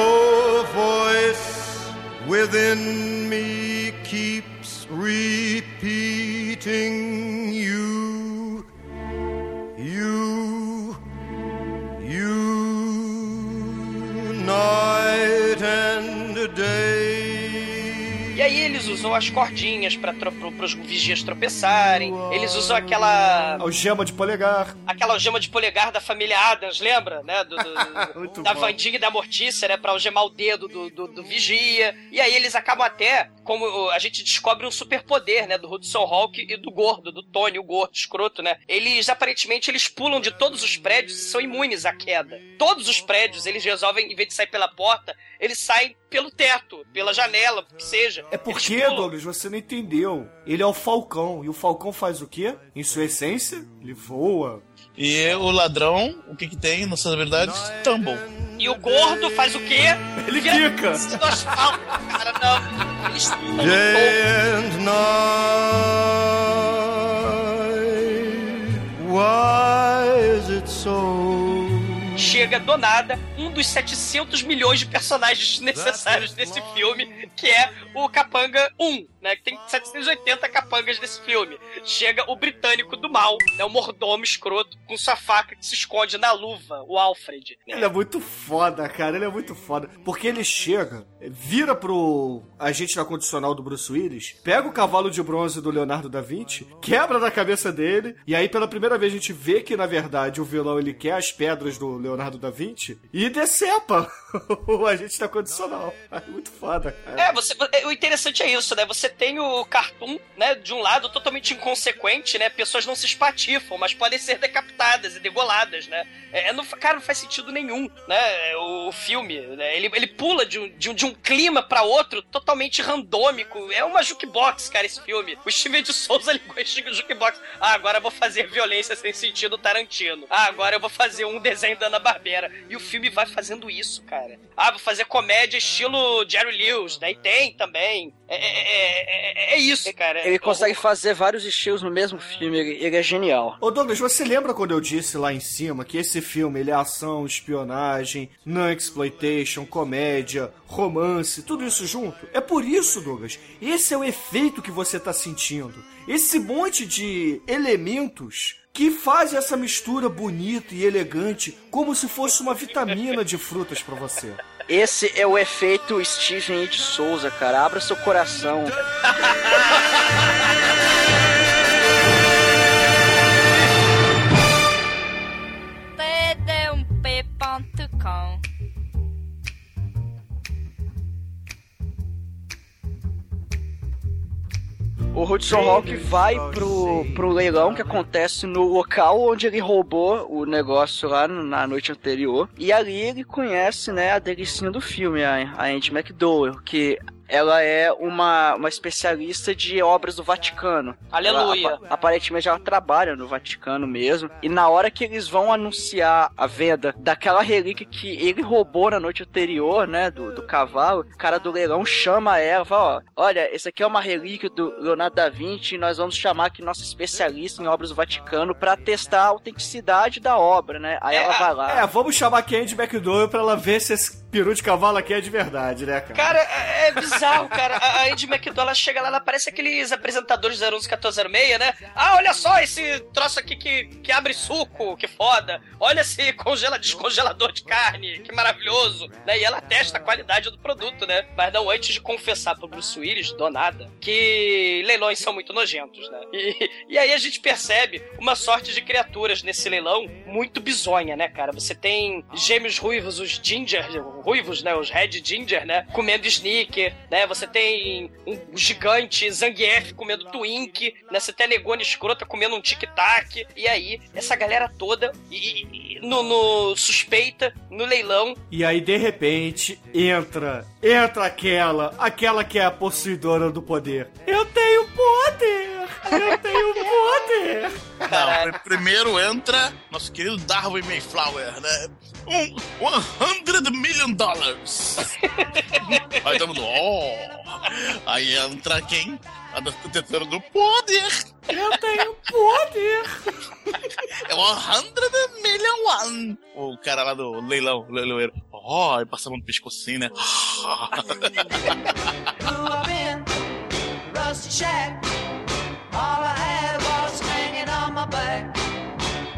A: a voice
J: within me keeps repeating
F: eles usam as cordinhas para os vigias tropeçarem. Eles usam aquela
E: Algema de polegar.
F: aquela algema de polegar da família Adams, lembra? Né? Do, do- da
E: bom.
F: Vandinha e da Mortícia, né? Pra algemar o dedo do, do, do vigia. E aí eles acabam até, como a gente descobre um superpoder, né? Do Hudson Hawk e do gordo, do Tony, o gordo, escroto, né? Eles, aparentemente, eles pulam de todos os prédios e são imunes à queda. Todos os prédios, eles resolvem, em vez de sair pela porta, eles saem pelo teto, pela janela, o que seja.
E: É porque, Douglas, você não entendeu. Ele é o Falcão. E o Falcão faz o quê? Em sua essência, ele voa.
G: E o ladrão, o que que tem nessas habilidades? Tumble.
F: E o gordo faz o quê?
E: Ele
F: asfalto, cara, não. Eles.
J: Day and night, why is it so?
F: Chega do nada um dos 700 milhões de personagens necessários desse filme, que é o Capanga 1, né? Que tem 780 capangas nesse filme. Chega o britânico do mal, né? O mordomo escroto, com sua faca que se esconde na luva, o Alfred. né?
E: Ele é muito foda, cara. Ele é muito foda. Porque ele chega, vira pro agente da condicional do Bruce Willis, pega o cavalo de bronze do Leonardo da Vinci, quebra na cabeça dele, e aí pela primeira vez a gente vê que, na verdade, o vilão ele quer as pedras do Leonardo da Vinci e decepa o agente da condicional. É muito foda, cara.
F: É, você, é, o interessante é isso, né? Você tem o cartoon, né, de um lado totalmente inconsequente, né? Pessoas não se espatifam, mas podem ser decapitadas e degoladas, né? É, não, cara, não faz sentido nenhum, né? O filme, né? Ele, ele pula de um, de um, de um clima pra outro totalmente randômico. É uma jukebox, cara, esse filme. O Steven de Souza ligou esse jukebox. Ah, agora eu vou fazer violência sem sentido Tarantino. Ah, agora eu vou fazer um desenho da Ana Barbera. E o filme vai fazendo isso, cara. Ah, vou fazer comédia estilo Jerry Lewis, daí tem também. É, é, é, é- é isso, cara.
I: Ele consegue fazer vários estilos no mesmo filme, ele, ele é genial.
E: Ô Douglas, você lembra quando eu disse lá em cima que esse filme ele é ação, espionagem, non-exploitation, comédia, romance, tudo isso junto? É por isso, Douglas, esse é o efeito que você tá sentindo. Esse monte de elementos que fazem essa mistura bonita e elegante, como se fosse uma vitamina de frutas pra você.
I: Esse é o efeito Steven de Souza, cara. Abra seu coração. O Hudson Hawk vai pro, pro leilão que acontece no local onde ele roubou o negócio lá na noite anterior. E ali ele conhece, né, a delicinha do filme, a, a Andy McDowell, que ela é uma, uma especialista de obras do Vaticano.
F: Aleluia.
I: Ela, apa- aparentemente ela trabalha no Vaticano mesmo. E na hora que eles vão anunciar a venda daquela relíquia que ele roubou na noite anterior, né, do, do cavalo, o cara do leilão chama ela, fala, ó, olha, esse aqui é uma relíquia do Leonardo da Vinci e nós vamos chamar aqui nossa especialista em obras do Vaticano pra testar a autenticidade da obra, né? Aí ela vai lá.
E: É, vamos chamar a Candy McDowell pra ela ver se esse peru de cavalo aqui é de verdade, né, cara?
F: Cara, é, é bizarro, cara. A, Andy McDowell ela chega lá, ela parece aqueles apresentadores da 111406, né? Ah, olha só esse troço aqui que, que abre suco, que foda. Olha esse congela, descongelador de carne, que maravilhoso. Né? E ela testa a qualidade do produto, né? Mas não antes de confessar pro Bruce Willis, donada, que leilões são muito nojentos, né? E, e aí a gente percebe uma sorte de criaturas nesse leilão muito bizonha, né, cara? Você tem gêmeos ruivos, os ginger, ruivos, né? Os red ginger, né? Comendo sneaker, né? Você tem um gigante Zangief comendo twink, né? Você tem a negona escrota comendo um tic-tac. E aí, essa galera toda e, e- no, no suspeita, no leilão,
E: E aí, de repente, entra, entra aquela, aquela que é a possuidora do poder. Eu tenho poder! Eu tenho poder!
G: Não, pr- primeiro entra nosso querido Darwin Mayflower, né? Um 100 million dollars. Aí todo mundo, oh. Aí entra quem? A detentora do poder.
E: Eu tenho poder.
G: É 100 million one. O cara lá do leilão, o leiloeiro. Oh, passa a mão no pescoço assim, né?
L: All I had was hanging on my back.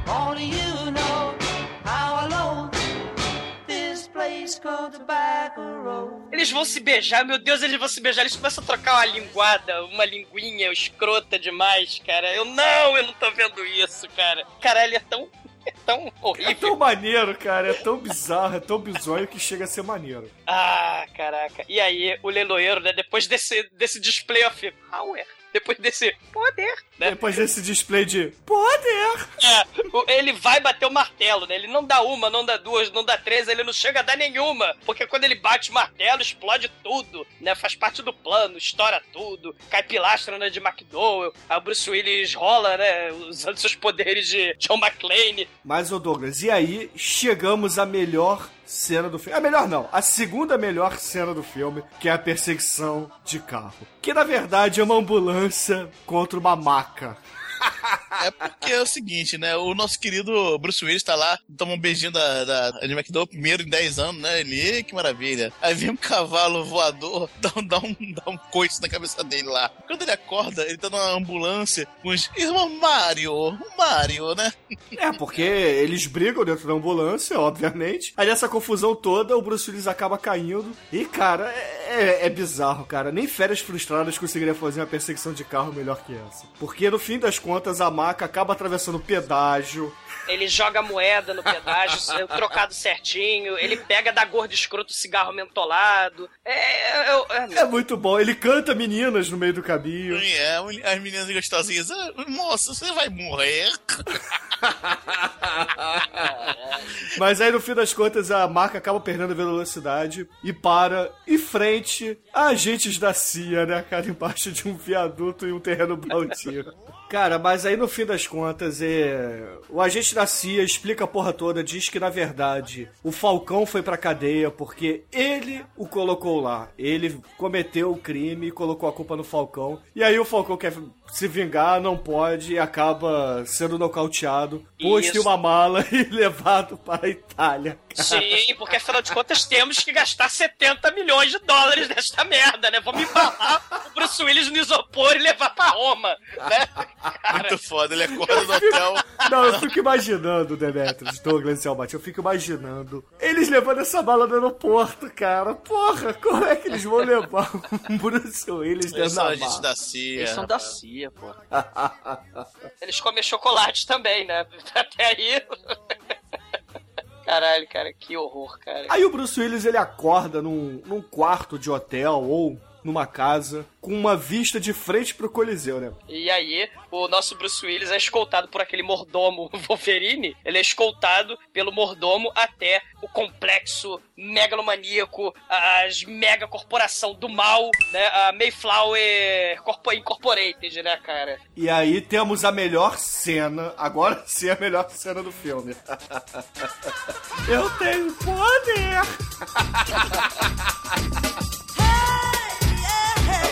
L: Only you know
F: Eles vão se beijar, meu Deus, eles vão se beijar. Eles começam a trocar uma linguada, uma linguinha escrota demais, cara. Eu não, eu não tô vendo isso, cara. Caralho, é tão. É tão horrível.
E: É tão maneiro, cara. É tão bizarro, é tão bizonho que chega a ser maneiro.
F: Ah, caraca. E aí, o leiloeiro, né, depois desse, desse display of power, depois desse poder, né?
E: Depois desse display de poder.
F: É, ele vai bater o martelo, né? Ele não dá uma, não dá duas, não dá três, ele não chega a dar nenhuma. Porque quando ele bate o martelo, explode tudo, né? Faz parte do plano, estoura tudo, cai pilastra né, de McDowell, a Bruce Willis rola, né? Usando seus poderes de John McClane.
E: Mas, ô Douglas, e aí chegamos à melhor cena do filme. A melhor não, a segunda melhor cena do filme, que é a perseguição de carro. Que na verdade é uma ambulância contra uma maca.
G: É porque é o seguinte, né? O nosso querido Bruce Willis tá lá, toma um beijinho da, da Andy McDowell, primeiro em 10 anos, né? Ele, "Ê, que maravilha. Aí vem um cavalo voador, dá um, dá, um, dá um coice na cabeça dele lá. Quando ele acorda, ele tá numa ambulância com os. Irmão Mario, Mario, né?
E: É, porque eles brigam dentro da ambulância, obviamente. Aí nessa confusão toda, o Bruce Willis acaba caindo. E, cara, é, é- é bizarro, cara. Nem férias frustradas conseguiria fazer uma perseguição de carro melhor que essa. Porque no fim das contas, a maca acaba atravessando o pedágio.
F: Ele joga moeda no pedágio, trocado certinho. Ele pega da gordo escroto o cigarro mentolado. É, é, é,
E: É muito bom. Ele canta meninas no meio do caminho.
G: E é, as meninas gostosinhas. "Ah, Moça, você vai morrer.
E: Mas aí no fim das contas a marca acaba perdendo a velocidade e para em frente a agentes da CIA, né, cara, embaixo de um viaduto e um terreno baldio. Cara, mas aí no fim das contas é. O agente da CIA explica a porra toda, diz que na verdade o Falcão foi pra cadeia porque ele o colocou lá. Ele cometeu o crime e colocou a culpa no Falcão. E aí o Falcão quer se vingar, não pode e acaba sendo nocauteado, posto em uma mala e levado para a Itália. cara.
F: Sim, porque afinal de contas temos que gastar 70 milhões de dólares nesta merda, né? Vamos embalar o Bruce Willis no isopor e levar pra Roma, né?
G: Muito foda, ele acorda no hotel.
E: Não, eu fico imaginando, Demetrius, Douglas e Albate, eu fico imaginando eles levando essa bala no aeroporto, cara. Porra, como é que eles vão levar um Bruce Willis
G: Eles
E: dentro
G: são
E: da mala?
G: da CIA.
I: Eles são da
G: rapaz.
I: Pô.
F: Eles comem chocolate também, né? Até aí. Caralho, cara, que horror, cara.
E: Aí o Bruce Willis, ele acorda num, num quarto de hotel ou numa casa com uma vista de frente pro Coliseu, né?
F: E aí, o nosso Bruce Willis é escoltado por aquele mordomo Wolverine. Ele é escoltado pelo mordomo até o complexo megalomaníaco, as mega corporação do mal, né? A Mayflower Corpo- Incorporated, né, cara?
E: E aí temos a melhor cena, agora sim a melhor cena do filme. Eu tenho poder!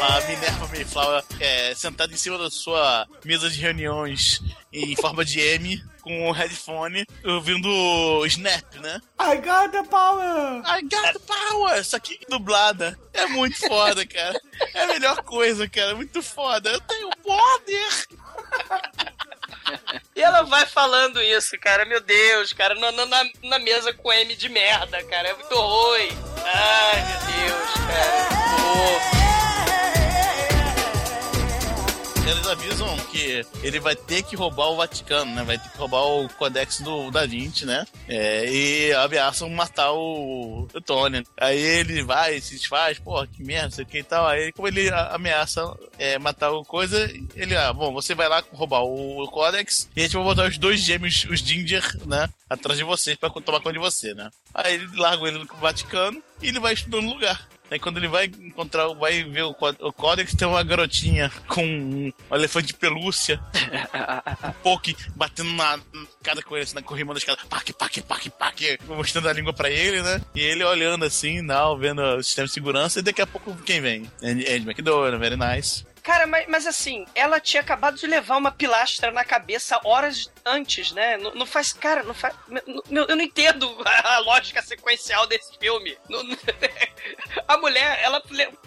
G: A Minerva Mayflower é, sentada em cima da sua mesa de reuniões em forma de M, com um headphone, ouvindo o Snap, né?
E: I got the power!
G: I got the power! Isso aqui dublada. É muito foda, cara. É a melhor coisa, cara. É muito foda. Eu tenho poder!
F: E ela vai falando isso, cara. Meu Deus, cara. Na, na, na mesa com M de merda, cara. É muito ruim. Ai, meu Deus, cara. Que horror.
G: Eles avisam que ele vai ter que roubar o Vaticano, né? Vai ter que roubar o Codex do Da Vinci, né? É, e ameaçam matar o, o Tony. Aí ele vai, se desfaz, porra, que merda, sei o que e tal. Aí, como ele ameaça é, matar o coisa, ele, ah, bom, você vai lá roubar o Codex e a gente vai botar os dois gêmeos, os Ginger, né? Atrás de vocês pra tomar conta de você, né? Aí ele larga ele no Vaticano e ele vai estudando no lugar. Aí quando ele vai encontrar, vai ver o, o Codex, tem uma garotinha com um elefante de pelúcia, um poke batendo na, cara com ele, assim, na corrimão da escada, pac, pac, pac, pac, mostrando a língua pra ele, né? E ele olhando assim, não, vendo o sistema de segurança, e daqui a pouco quem vem? Andy Andy McDowell, very nice.
F: Cara, mas, mas assim, ela tinha acabado de levar uma pilastra na cabeça horas antes, né? Não, não faz. Cara, não faz. não- eu não entendo a lógica sequencial desse filme. Não- não- a mulher, ela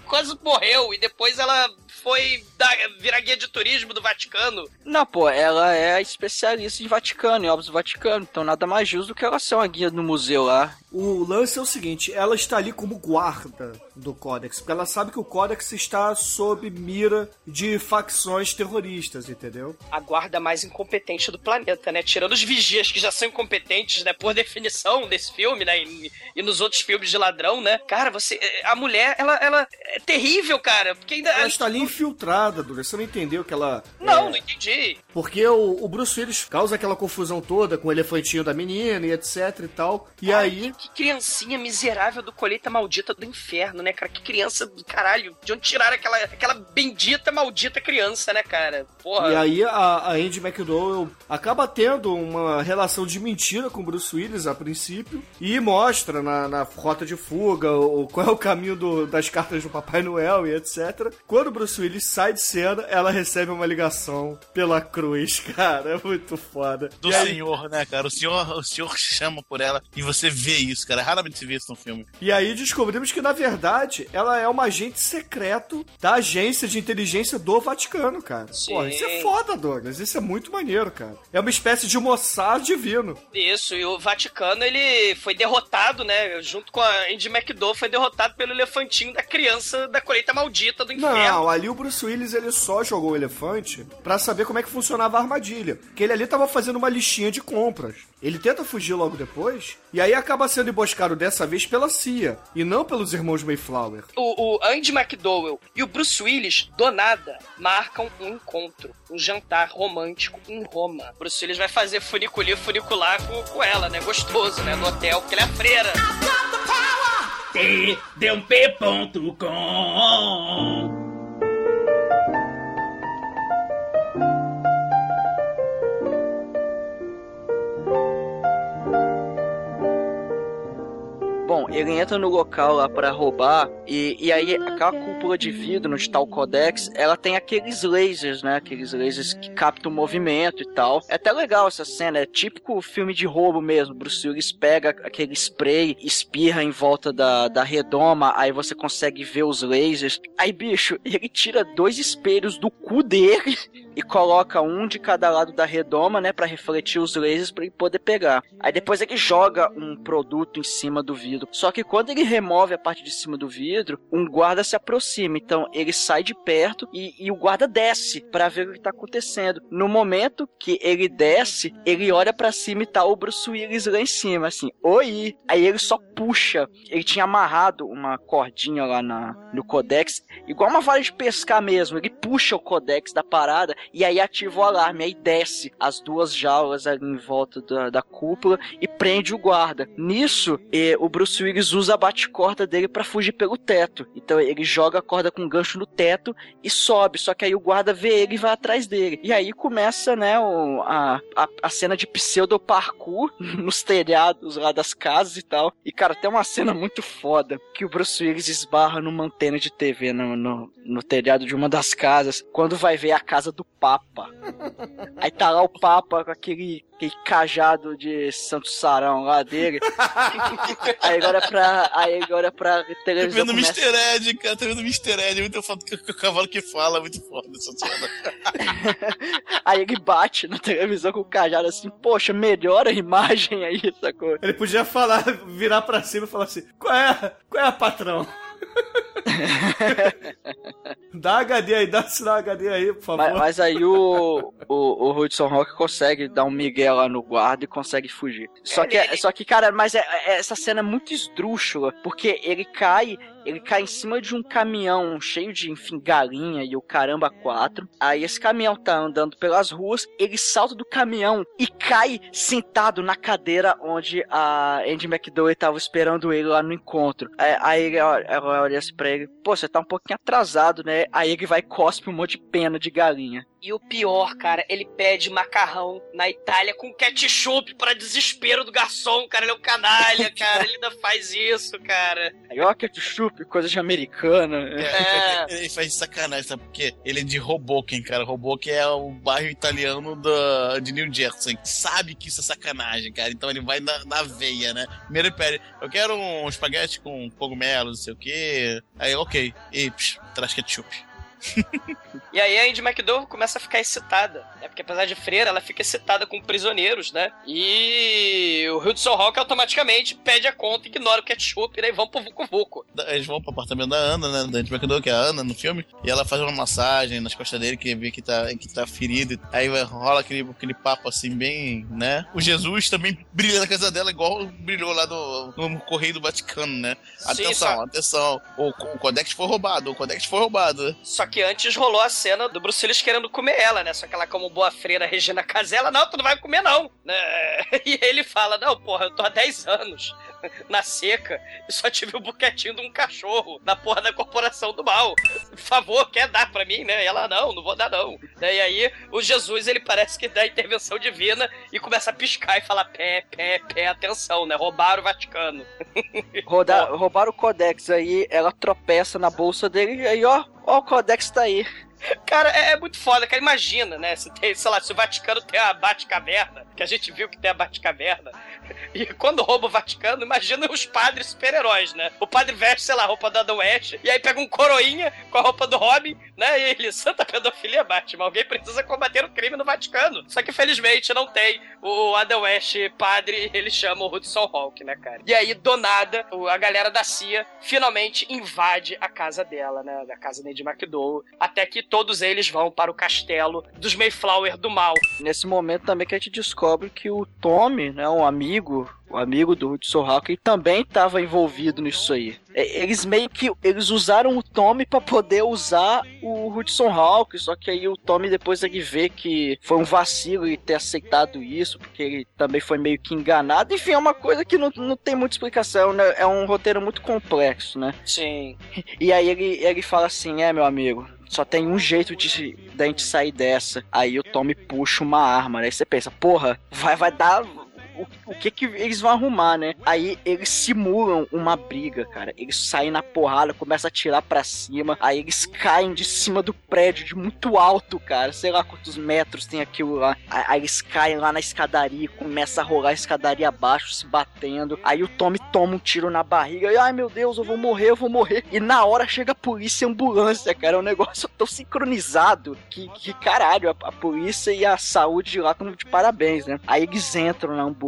F: quase morreu e depois ela foi dar, virar guia de turismo do Vaticano.
I: Não, pô, ela é especialista em Vaticano, em obras do Vaticano. Então nada mais justo do que ela ser uma guia no museu lá.
E: O lance é o seguinte, ela está ali como guarda do Codex, porque ela sabe que o Codex está sob mira de facções terroristas, entendeu?
F: A guarda mais incompetente do planeta, né? Tirando os vigias que já são incompetentes, né? Por definição desse filme, né? E, e nos outros filmes de ladrão, né? Cara, você. A mulher, ela, ela é terrível, cara. Porque ainda.
E: Ela está ali infiltrada, Duda, você não entendeu que ela...
F: Não,
E: é,
F: não entendi.
E: Porque o, o Bruce Willis causa aquela confusão toda com o elefantinho da menina e etc e tal, e aí...
F: Que criancinha miserável do colheita maldita do inferno, né, cara? Que criança do caralho. De onde tiraram aquela, aquela bendita maldita criança, né, cara? Porra.
E: E aí a, a Andy McDowell acaba tendo uma relação de mentira com Bruce Willis a princípio e mostra na, na rota de fuga o, qual é o caminho do- das cartas do Papai Noel e etc. Quando Bruce Willis sai de cena, ela recebe uma ligação pela cruz, cara. É muito foda.
G: Do
E: aí-
G: senhor, né, cara? O senhor, o senhor chama por ela e você vê isso, cara. Raramente se vê isso num filme.
E: E aí descobrimos que, na verdade, ela é uma agente secreto da agência de inteligência do Vaticano, cara. Porra, isso é foda, Douglas. Isso é muito maneiro, cara. É uma espécie de Mossad divino.
F: Isso, e o Vaticano, ele foi derrotado, né? Junto com a Andy McDowell, foi derrotado pelo elefantinho da criança da colheita maldita do inferno.
E: Não, ali o Bruce Willis ele só jogou o elefante pra saber como é que funcionava a armadilha. Porque ele ali tava fazendo uma listinha de compras. Ele tenta fugir logo depois e aí acaba sendo emboscado dessa vez pela CIA e não pelos irmãos Mayflower.
F: O, o Andy McDowell e o Bruce Willis, do nada, marcam um encontro, um jantar romântico em Roma. Bruce Willis vai fazer funiculir, funicular com, com ela, né? Gostoso, né? No hotel, porque ele é a freira.
M: tdump.com
I: Bom, ele entra no local lá pra roubar e, e aí aquela cúpula de vidro onde tá o Codex, ela tem aqueles lasers, né? Aqueles lasers que captam o movimento e tal. É até legal essa cena, é típico filme de roubo mesmo. Bruce Willis pega aquele spray, espirra em volta da, da redoma, aí você consegue ver os lasers. Aí, bicho, ele tira dois espelhos do cu dele e coloca um de cada lado da redoma, né, Pra refletir os lasers pra ele poder pegar. Aí depois ele joga um produto em cima do vidro. Só que quando ele remove a parte de cima do vidro, um guarda se aproxima. Então ele sai de perto e, e o guarda desce pra ver o que tá acontecendo. No momento que ele desce, ele olha pra cima e tá o Bruce Willis lá em cima, assim, oi. Aí ele só puxa. Ele tinha amarrado uma cordinha lá na, no codex, igual uma vara de pescar mesmo. Ele puxa o codex da parada e aí ativa o alarme. Aí desce as duas jaulas ali em volta da, da cúpula e prende o guarda. Nisso, eh, o Bruce Willis usa a bate-corda dele pra fugir pelo teto. Então ele joga a corda com gancho no teto e sobe. Só que aí o guarda vê ele e vai atrás dele. E aí começa, né, o- a, a, a cena de pseudo-parkour nos telhados lá das casas e tal. E, cara, tem uma cena muito foda que o Bruce Willis esbarra numa antena de TV no, no, no telhado de uma das casas. Quando vai ver a casa do Papa. Aí tá lá o Papa com aquele, aquele cajado de Santo Sarão lá dele. aí agora pra. Aí agora pra
G: Tá
I: televisão.
G: vendo
I: começa-
G: Mr. Ed, cara. Tá vendo Mr. Ed. Muito foda que o cavalo que fala. Muito foda essa cena.
I: Aí ele bate na televisão com o cajado assim, poxa, melhora a imagem aí, sacou?
E: Ele podia falar, virar pra cima e falar assim: qual é, qual é, patrão? dá HD aí, dá sinal HD aí, por favor.
I: Mas, mas aí o, o, o Hudson Rock consegue dar um migué lá no guarda e consegue fugir. Só que, só que cara, mas é- é- essa cena é muito esdrúxula, porque ele cai, ele cai em cima de um caminhão cheio de, enfim, galinha e o caramba quatro. Aí esse caminhão tá andando pelas ruas, ele salta do caminhão e cai sentado na cadeira onde a Andy McDowell tava esperando ele lá no encontro. Aí, aí ele ela olha assim pra ele, pô, você tá um pouquinho atrasado, né? Aí ele vai e cospe um monte de pena de galinha.
F: E o pior, cara, ele pede macarrão na Itália com ketchup pra desespero do garçom, cara. Ele é um canalha, cara. Ele ainda faz isso, cara.
I: Aí, ó, ketchup, coisa de americana.
F: É.
G: Ele faz sacanagem, sabe por quê? Ele é de Hoboken, cara. Hoboken é o bairro italiano da, de New Jersey. Sabe que isso é sacanagem, cara. Então ele vai na, na veia, né? Primeiro ele pede, eu quero um espaguete com cogumelos, não sei o quê. Aí, ok. E, psh, traz ketchup.
F: E aí a Andy McDowell começa a ficar excitada, né? Porque apesar de freira, ela fica excitada com prisioneiros, né? E o Hudson Hawk automaticamente pede a conta, ignora o ketchup, né? E vão pro Vucu Vucu.
G: Eles vão pro apartamento da Ana, né? Da Andy McDowell, que é a Ana no filme. E ela faz uma massagem nas costas dele, que vê que tá, que tá ferido. Aí rola aquele, aquele papo assim, bem, né? O Jesus também brilha na casa dela, igual brilhou lá no, no Correio do Vaticano, né?
F: Sim,
G: Atenção,
F: só-
G: atenção. O, o Codex foi roubado, o Codex foi roubado.
F: Só que antes rolou a cena do Bruce Willis querendo comer ela, né? Só que ela, como boa freira Regina Casella, não, tu não vai comer, não. Né? E ele fala: Não, porra, eu tô há 10 anos na seca e só tive o buquetinho de um cachorro na porra da corporação do mal. Por favor, quer dar pra mim, né? E ela, não, não vou dar, não. E aí, o Jesus, ele parece que dá intervenção divina e começa a piscar e falar: pé, pé, pé, atenção, né? Roubaram o Vaticano.
I: Roda, roubaram o Codex aí, ela tropeça na bolsa dele e aí, ó, ó, o Codex tá aí.
F: Cara, é, é muito foda, cara. Imagina, né? Se tem, sei lá, se o Vaticano tem a Batcaverna, que a gente viu que tem a Batcaverna, e quando rouba o Vaticano, imagina os padres super-heróis, né? O padre veste, sei lá, a roupa do Adam West, e aí pega um coroinha com a roupa do Robin, né? E ele, santa pedofilia, Batman, alguém precisa combater o crime no Vaticano. Só que, felizmente, não tem o Adam West padre, ele chama o Hudson Hawk, né, cara? E aí, do nada, a galera da CIA finalmente invade a casa dela, né? Da casa da Andy McDowell, até que todos eles vão para o castelo dos Mayflower do mal.
I: Nesse momento também que a gente descobre que o Tommy, né, um amigo, o amigo do Hudson Hawk, ele também estava envolvido nisso aí. É, Eles meio que eles usaram o Tommy para poder usar o Hudson Hawk, só que aí o Tommy depois ele vê que foi um vacilo ele ter aceitado isso, porque ele também foi meio que enganado. Enfim, é uma coisa que não, não tem muita explicação, né? É um roteiro muito complexo, né?
F: Sim.
I: E aí ele, ele fala assim: é, meu amigo, só tem um jeito de da gente sair dessa. Aí o Tommy puxa uma arma, né? Aí você pensa, porra, vai, vai dar. O, o que que eles vão arrumar, né? Aí eles simulam uma briga, cara. Eles saem na porrada, começam a tirar pra cima. Aí eles caem de cima do prédio, de muito alto, cara. Sei lá quantos metros tem aquilo lá. Aí, eles caem lá na escadaria, começa a rolar a escadaria abaixo, se batendo. Aí o Tommy toma um tiro na barriga. E, ai meu Deus, eu vou morrer, eu vou morrer. E na hora chega a polícia e a ambulância, cara. É um negócio tão sincronizado que, que caralho, a, a polícia e a saúde de lá estão de parabéns, né? Aí eles entram na ambulância.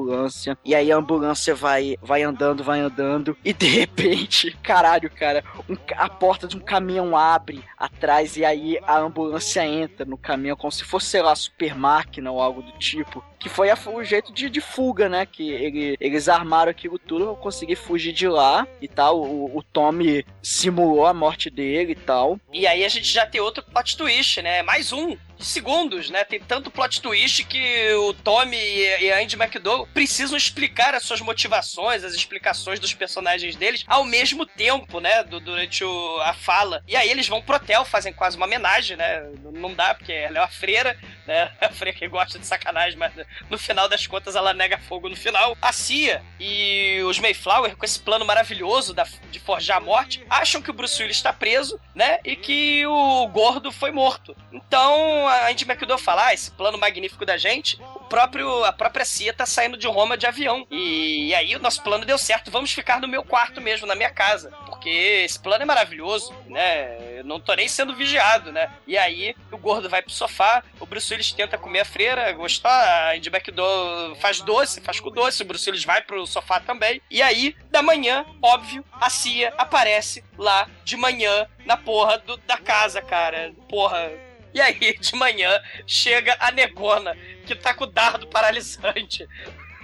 I: E aí a ambulância vai, vai andando, vai andando. E de repente, caralho, cara, um a porta de um caminhão abre atrás. E aí a ambulância entra no caminhão, como se fosse, sei lá, super máquina ou algo do tipo. Que foi a- o jeito de, de fuga, né? Que ele- eles armaram aquilo tudo pra conseguir fugir de lá e tal. O, o Tommy simulou a morte dele e tal.
F: E aí a gente já tem outro plot twist, né? Mais um. Segundos, né? Tem tanto plot twist que o Tommy e a Andy McDowell precisam explicar as suas motivações, as explicações dos personagens deles ao mesmo tempo, né? du- durante o- a fala. E aí eles vão pro hotel, fazem quase uma homenagem, né? Não dá, porque ela é uma freira, né? A freira que gosta de sacanagem, mas no final das contas ela nega fogo no final. A Cia e os Mayflower, com esse plano maravilhoso da- de forjar a morte, acham que o Bruce Willis está preso, né? E que o gordo foi morto. Então a Andy McDowell fala: ah, esse plano magnífico da gente, o próprio, a própria Cia tá saindo de Roma de avião. E, e aí o nosso plano deu certo, vamos ficar no meu quarto mesmo, na minha casa. Porque esse plano é maravilhoso, né? Eu não tô nem sendo vigiado, né? E aí o gordo vai pro sofá, o Bruce Willis tenta comer a freira, gostou, a Andy McDowell faz doce, faz com doce, o Bruce Willis vai pro sofá também. E aí, da manhã, óbvio, a Cia aparece lá de manhã na porra do- da casa, cara. Porra. E aí, de manhã, chega a negona, que tá com o dardo paralisante.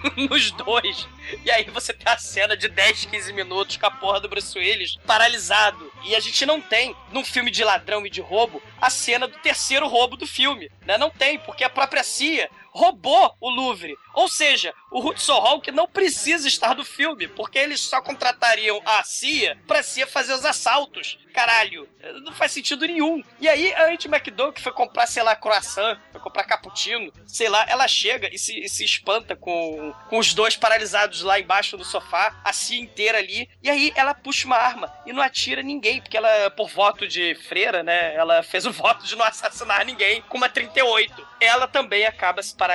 F: nos dois. E aí você tem a cena de 10, 15 minutos com a porra do Bruce Willis paralisado. E a gente não tem, num filme de ladrão e de roubo, a cena do terceiro roubo do filme. Né? Não tem, porque a própria CIA roubou o Louvre. Ou seja, o Hudson Hawk não precisa estar no filme, porque eles só contratariam a CIA pra CIA fazer os assaltos. Caralho, não faz sentido nenhum. E aí a Andy McDowell, que foi comprar, sei lá, croissant, foi comprar cappuccino, sei lá, ela chega e se, e se espanta com, com os dois paralisados lá embaixo do sofá, a CIA inteira ali, e aí ela puxa uma arma e não atira ninguém, porque ela, por voto de freira, né, ela fez o voto de não assassinar ninguém com uma 38. Ela também acaba se paralisando.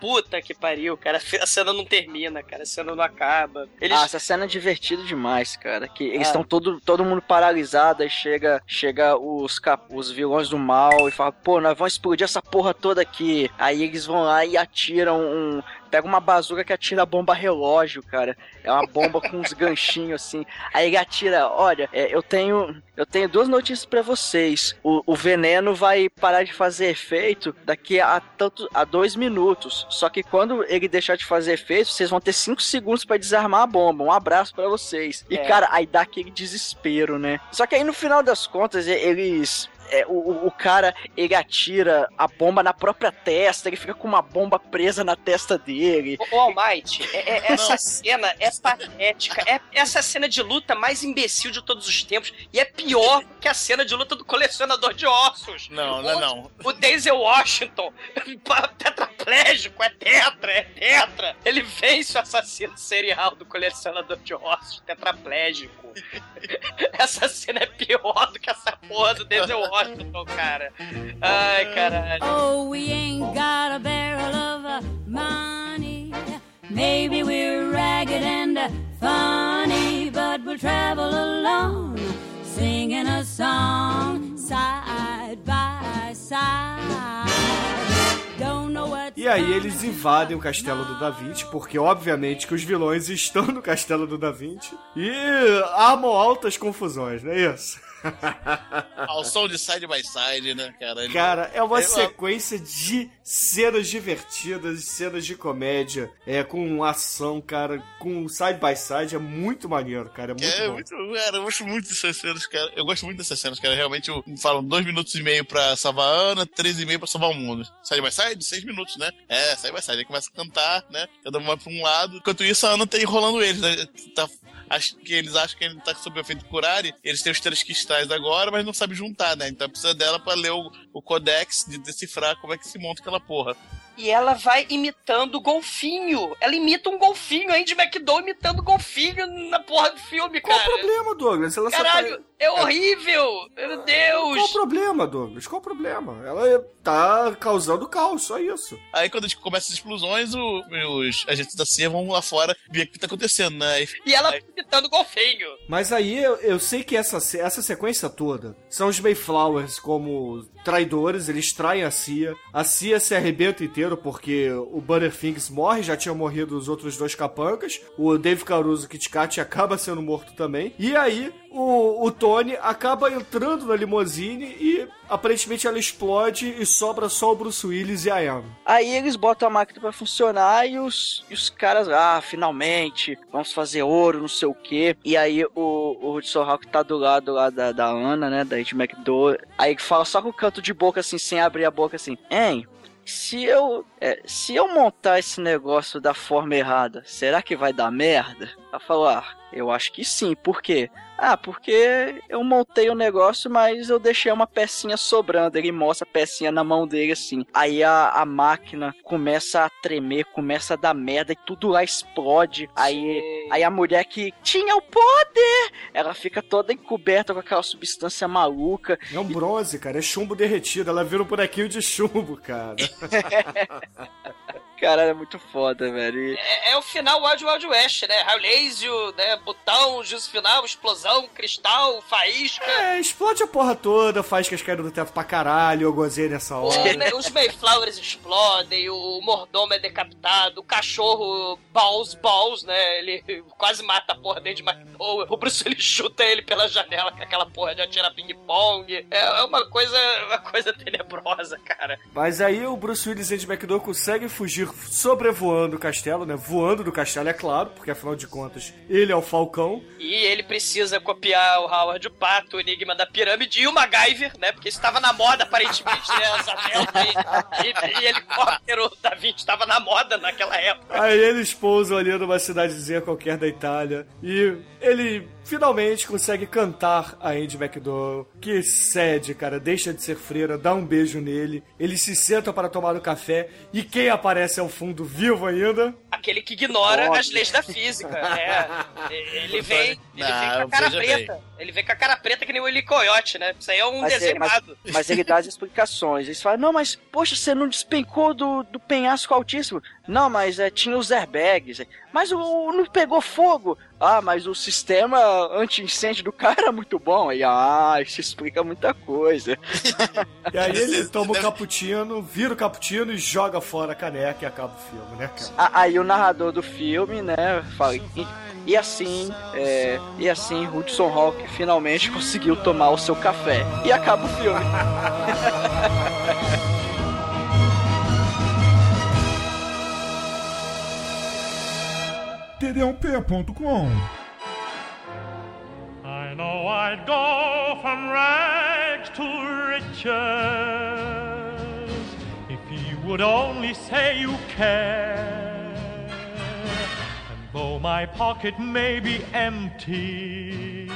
F: Puta que pariu, cara, a cena não termina, cara, a cena não acaba. Eles...
I: Ah, essa cena é divertida demais, cara. Que eles
F: Ah.
I: estão todo, todo mundo paralisado, aí chega, chega os, cap- os vilões do mal e fala, pô, nós vamos explodir essa porra toda aqui. Aí eles vão lá e atiram um. Pega uma bazuca que atira a bomba relógio, cara. É uma bomba com uns ganchinhos assim. Aí ele atira, olha, é, eu tenho. Eu tenho duas notícias pra vocês. O, o veneno vai parar de fazer efeito daqui a tanto a dois minutos. Só que quando ele deixar de fazer efeito, vocês vão ter cinco segundos pra desarmar a bomba. Um abraço pra vocês. E
F: É.
I: cara, aí dá aquele desespero, né? Só que aí no final das contas, eles. É, o, o- cara, ele atira a bomba na própria testa, ele fica com uma bomba presa na testa dele.
F: O All Might, é- é- essa cena é patética. É essa cena de luta mais imbecil de todos os tempos. E é pior que a cena de luta do colecionador de ossos.
G: Não, não, não.
F: O Denzel Washington, tetraplégico, é tetra, é tetra. Ele vence o assassino serial do colecionador de ossos, tetraplégico. Essa cena é pior do que essa porra do Denzel Washington, cara. Ai, caralho.
K: Oh, we ain't got a barrel of money. Maybe we're ragged and uh, funny, but we'll travel alone, singing a song side by side. Don't know what.
E: E aí eles invadem o castelo do Da Vinci, porque obviamente que os vilões estão no castelo do Da Vinci e armam altas confusões, não é isso?
G: Ao som de side by side, né, cara? Ele-
E: Cara, é uma
G: Eu-
E: sequência de cenas divertidas, cenas de comédia, é com ação, cara, com side by side, é muito maneiro, cara, é muito
G: É,
E: bom.
G: muito, cara, eu gosto muito dessas cenas, cara. Eu gosto muito dessas cenas, cara. Realmente, eu falam dois minutos e meio pra salvar a Ana, três e meio pra salvar o mundo. Side by side, seis minutos, né? É, side by side. Aí começa a cantar, né? Cada um vai pra um lado. Enquanto isso, a Ana tá enrolando eles, né? Tá, acho que eles acham que ele tá sob o efeito Curari. Eles têm os três cristais agora, mas não sabem juntar, né? Então precisa dela pra ler o, o codex de decifrar como é que se monta aquela porra.
F: E ela vai imitando o golfinho. Ela imita um golfinho, a Andy McDowell imitando golfinho na porra do filme,
E: Qual
F: cara.
E: o problema, Douglas? Ela só
F: Caralho,
E: tá-
F: é horrível! Meu Deus!
E: Qual o problema, Douglas? Qual o problema? Ela tá causando caos, só isso.
G: Aí quando a gente começa as explosões, o- os agentes da CIA vão lá fora ver o que tá acontecendo, né? Aí-
F: E ela imitando o golfinho.
E: Mas aí eu, eu sei que essa, essa sequência toda são os Mayflowers como traidores, eles traem a CIA. A CIA se arrebenta porque o Butterfingers morre, já tinha morrido os outros dois capancas. O Dave Caruso Kit Kat acaba sendo morto também. E aí o, o Tony acaba entrando na limousine e aparentemente ela explode e sobra só o Bruce Willis e a Anne.
I: Aí eles botam a máquina pra funcionar e os, e os caras, ah, finalmente, vamos fazer ouro, não sei o quê. E aí o, o Hudson Hawk tá do lado lá da, da Ana, né, da Ed McDowell. Aí fala só com o canto de boca, assim, sem abrir a boca, assim, hein, se eu, é, se eu montar esse negócio da forma errada, será que vai dar merda? Ela falou, ah, eu acho que sim, por quê? Ah, porque eu montei o negócio, mas eu deixei uma pecinha sobrando. Ele mostra a pecinha na mão dele assim. Aí a, a máquina começa a tremer, começa a dar merda e tudo lá explode. Aí, aí a mulher que tinha o poder, ela fica toda encoberta com aquela substância maluca.
E: É um bronze, cara, é chumbo derretido. Ela vira um bonequinho de chumbo, cara.
I: Cara, é muito foda, velho. E-
F: É, é o final Wild Wild West, né? Raio laser, né? Botão, juízo final, explosão, cristal, faísca.
E: É, explode a porra toda, faz que as caíram do teto pra caralho, eu gozei nessa
F: O-
E: hora.
F: né, os Mayflowers explodem, o mordomo é decapitado, o cachorro Balls Balls, né? Ele quase mata a porra dele de McDowell. O Bruce ele chuta ele pela janela com aquela porra de atirar ping-pong. É, é uma coisa, uma coisa tenebrosa, cara.
E: Mas aí o Bruce Willis e Andy McDowell conseguem fugir ir sobrevoando o castelo, né? Voando do castelo, é claro, porque afinal de contas ele é o Falcão.
F: E ele precisa copiar o Howard o Pato, o Enigma da Pirâmide e o MacGyver, né? Porque estava na moda, aparentemente, né? Delta e, e, e helicóptero da Vinci estava na moda naquela época.
E: Aí eles pousam ali numa cidadezinha qualquer da Itália e ele finalmente consegue cantar a Andy McDowell, que cede, cara, deixa de ser freira, dá um beijo nele, eles se sentam para tomar o café e quem aparece ao fundo vivo ainda?
F: Aquele que ignora
E: Óbvio.
F: as leis da física, né? Ele vem, ele vem
I: Não,
F: com a cara preta.
I: bem.
F: Ele vem com a cara preta que nem o Willy Coyote, né? Isso aí é um
I: Mas,
F: desenho
I: é- mas- mas ele dá as explicações. Eles falam, não, mas, poxa, você não despencou do, do penhasco altíssimo. Não, mas é, tinha os airbags. Mas o, o- não pegou fogo. Ah, mas o sistema anti-incêndio do cara era muito bom. Aí, ah, isso explica muita coisa.
E: E aí ele toma o cappuccino, vira o cappuccino e joga fora a caneca e acaba o filme, né, cara?
I: Aí o narrador do filme, né, fala. E, e assim, é, e assim, Hudson Hawk finalmente conseguiu tomar o seu café. E acaba o filme.
M: td1p.com
A: I know I'd go from rags to riches if you would only say you care. And though my pocket may be empty,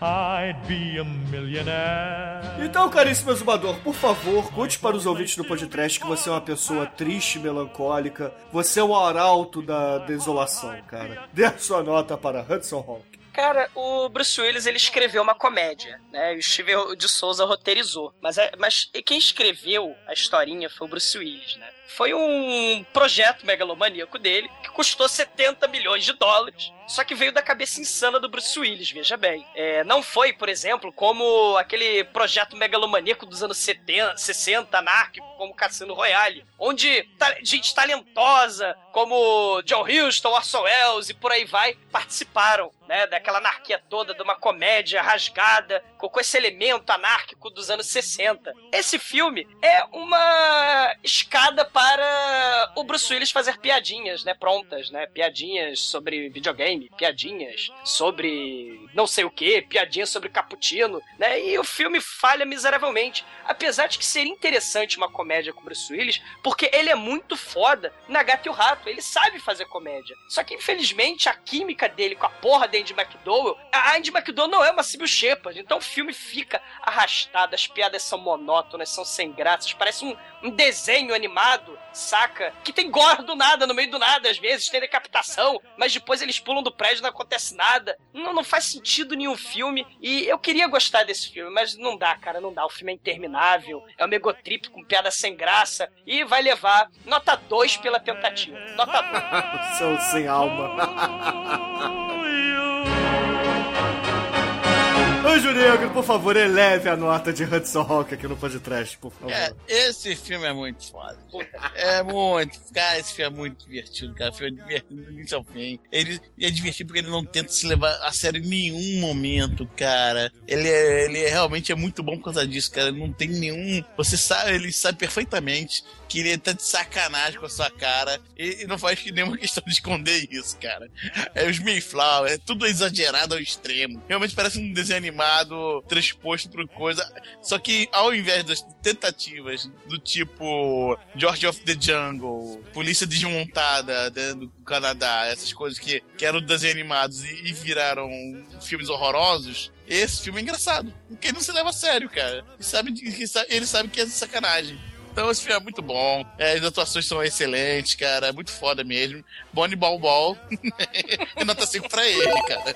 A: I'd be a millionaire.
E: Então, caríssimo exumador, por favor, conte para os ouvintes do podcast que você é uma pessoa triste, melancólica, você é o arauto da desolação, cara. Dê a sua nota para Hudson Hawk.
F: Cara, o Bruce Willis ele escreveu uma comédia, né? E o Steven de Souza roteirizou. Mas, é, mas quem escreveu a historinha foi o Bruce Willis, né? Foi um projeto megalomaníaco dele que custou 70 milhões de dólares. Só que veio da cabeça insana do Bruce Willis, veja bem. É, não foi, por exemplo, como aquele projeto megalomaníaco dos anos 70, 60, anárquico, como Cassino Royale, onde ta- gente talentosa, como John Huston, Orson Welles e por aí vai, participaram, né, daquela anarquia toda, de uma comédia rasgada, com com esse elemento anárquico dos anos 60. Esse filme é uma escada para o Bruce Willis fazer piadinhas, né, prontas, né, piadinhas sobre videogame, piadinhas sobre não sei o que, piadinhas sobre cappuccino, né, e o filme falha miseravelmente, apesar de que seria interessante uma comédia com o Bruce Willis, porque ele é muito foda na Gata e o Rato, ele sabe fazer comédia. Só que, infelizmente, a química dele com a porra da Andy McDowell, a Andy McDowell não é uma Sybil Shepard, então o filme fica arrastado, as piadas são monótonas, são sem graças, parece um, um desenho animado, saca? Que tem gore do nada, no meio do nada, às vezes, tem decapitação, mas depois eles pulam do prédio e não acontece nada. Não, não faz sentido nenhum filme, e eu queria gostar desse filme, mas não dá, cara, não dá. O filme é interminável, é um megotrip com piada sem graça, e vai levar nota 2 pela tentativa. Nota 2.
E: São sem alma. Anjo Negro, por favor, eleve a nota de Hudson Hawk aqui no podcast, por favor.
G: É, esse filme é muito foda. É muito. Cara, esse filme é muito divertido, cara. É divertido do início ao fim. Ele é divertido porque ele não tenta se levar a sério em nenhum momento, cara. Ele, é, ele é- realmente é muito bom por causa disso, cara. Não tem nenhum. Você sabe, ele sabe perfeitamente que ele tá de sacanagem com a sua cara e, e não faz nenhuma questão de esconder isso, cara. É os Mayflower, é tudo exagerado ao extremo. Realmente parece um desenho animado transposto por coisa. Só que ao invés das tentativas do tipo George of the Jungle, Polícia Desmontada né, do Canadá, essas coisas que, que eram desenhos animados e, e viraram filmes horrorosos, esse filme é engraçado. Porque ele não se leva a sério, cara. Ele sabe, que ele sabe que é sacanagem. Então esse filme é muito bom. É, as atuações são excelentes, cara. É muito foda mesmo. Bonnie Ball Ball. e nota 5 pra ele, cara.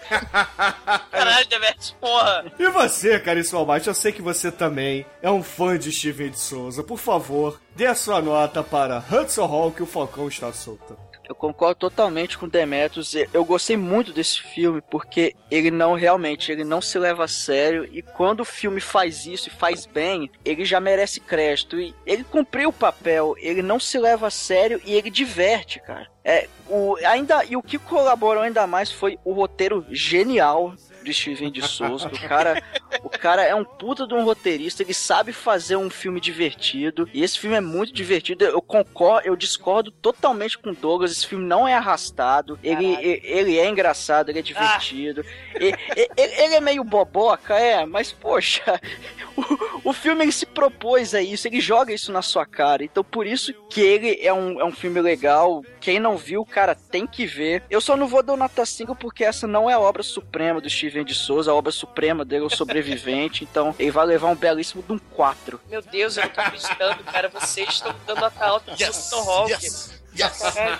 F: Caralho, Demet, porra.
E: E você, caríssimo Almighty, eu sei que você também é um fã de Steven de Souza. Por favor, dê a sua nota para Hudson Hawk e o Falcão está solto.
I: Eu concordo totalmente com Demetrius. Eu gostei muito desse filme porque ele não realmente, ele não se leva a sério e quando o filme faz isso e faz bem, ele já merece crédito e ele cumpriu o papel. Ele não se leva a sério e ele diverte, cara. É, o, ainda, e o que colaborou ainda mais foi o roteiro genial. Do Steven de Souza. O cara, o cara é um puta de um roteirista, ele sabe fazer um filme divertido. E esse filme é muito divertido. Eu concordo, eu discordo totalmente com o Douglas. Esse filme não é arrastado. Ele, ele é engraçado, ele é divertido. E- e- ele, ele é meio boboca, é, mas poxa, o, o filme ele se propôs a isso, ele joga isso na sua cara. Então por isso que ele é um, é um filme legal. Quem não viu, cara, tem que ver. Eu só não vou dar nota 5 porque essa não é a obra suprema do Steven de Souza. A obra suprema dele é o Sobrevivente. então ele vai levar um belíssimo de um 4.
F: Meu Deus, eu não tô acreditando, cara. Vocês estão dando nota alta
G: Yes,
F: Tom Hawk.
G: yes, yes.
F: Caralho,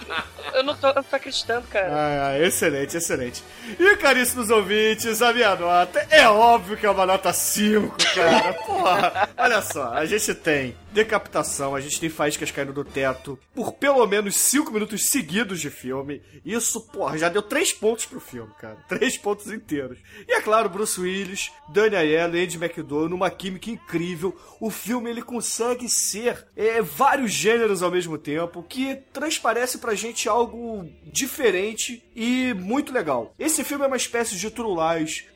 F: Eu não tô, eu não tô acreditando, cara.
E: Ai, ai, excelente, excelente. E caríssimos ouvintes, a minha nota é óbvio que é uma nota 5, cara. Porra, olha só, a gente tem decapitação, a gente tem faíscas caindo do teto por pelo menos 5 minutos seguidos de filme. Isso, porra, já deu 3 pontos pro filme, cara. 3 pontos inteiros. E é claro, Bruce Willis, Dani Aiello, Andy McDowell, numa química incrível. O filme ele consegue ser é, vários gêneros ao mesmo tempo, que transparece pra gente algo diferente e muito legal. Esse filme é uma espécie de True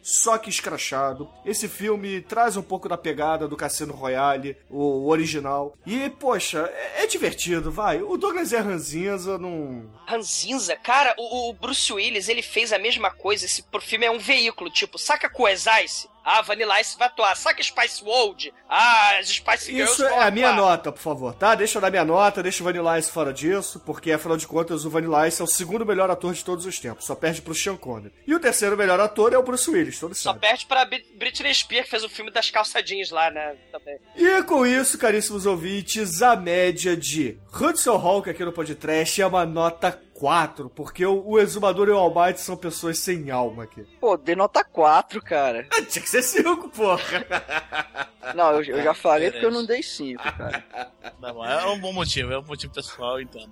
E: só que escrachado. Esse filme traz um pouco da pegada do Cassino Royale, o original. E, poxa, é, é divertido, vai. O Douglas é ranzinza, não...
F: Ranzinza, cara, o, o Bruce Willis, ele fez a mesma coisa. Esse filme é um veículo, tipo, saca Coes Ice? Ah, Vanilla Ice vai atuar. Saca Spice World? Ah, as Spice Girls
E: Isso é a minha nota, por favor, tá? Deixa eu dar minha nota, deixa o Vanilla Ice fora disso, porque afinal de contas o Vanilla Ice é o segundo melhor ator de todos os tempos, só perde pro Sean Connery. E o terceiro melhor ator é o Bruce Willis, todos
F: Só
E: sabem.
F: perde pra Brit- Britney Spears, que fez o filme das calçadinhas lá, né? Também.
E: E com isso, caríssimos ouvintes, a média de Hudson Hawk aqui no podcast é uma nota 4, porque o, o Exumador e o Almighty são pessoas sem alma aqui.
I: Pô, dei nota 4, cara.
E: Tinha que ser 5, porra.
I: Não, eu, eu já falei porque eu não dei 5, cara.
G: Bom, é um bom motivo, é um motivo pessoal, então.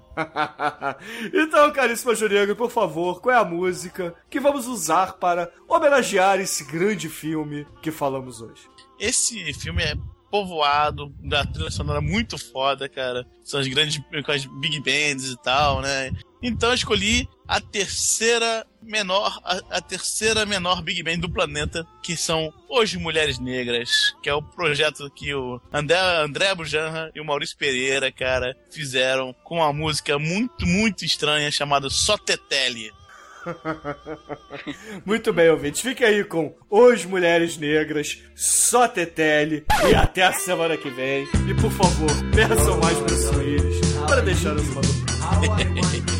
E: então, caríssimo Juriego, por favor, qual é a música que vamos usar para homenagear esse grande filme que falamos hoje?
G: Esse filme é povoado da trilha sonora muito foda, cara. São as grandes com as big bands e tal, né? Então eu escolhi a terceira menor, a, a terceira menor big band do planeta, que são Hoje Mulheres Negras, que é o projeto que o André, André Bujanra e o Maurício Pereira, cara, fizeram com uma música muito, muito estranha chamada Sotetele.
E: Muito bem, ouvintes. Fique aí com Os Mulheres Negras, só Tetele. E até a semana que vem. E por favor, peçam mais Bruce Willis para deixar essa maluca.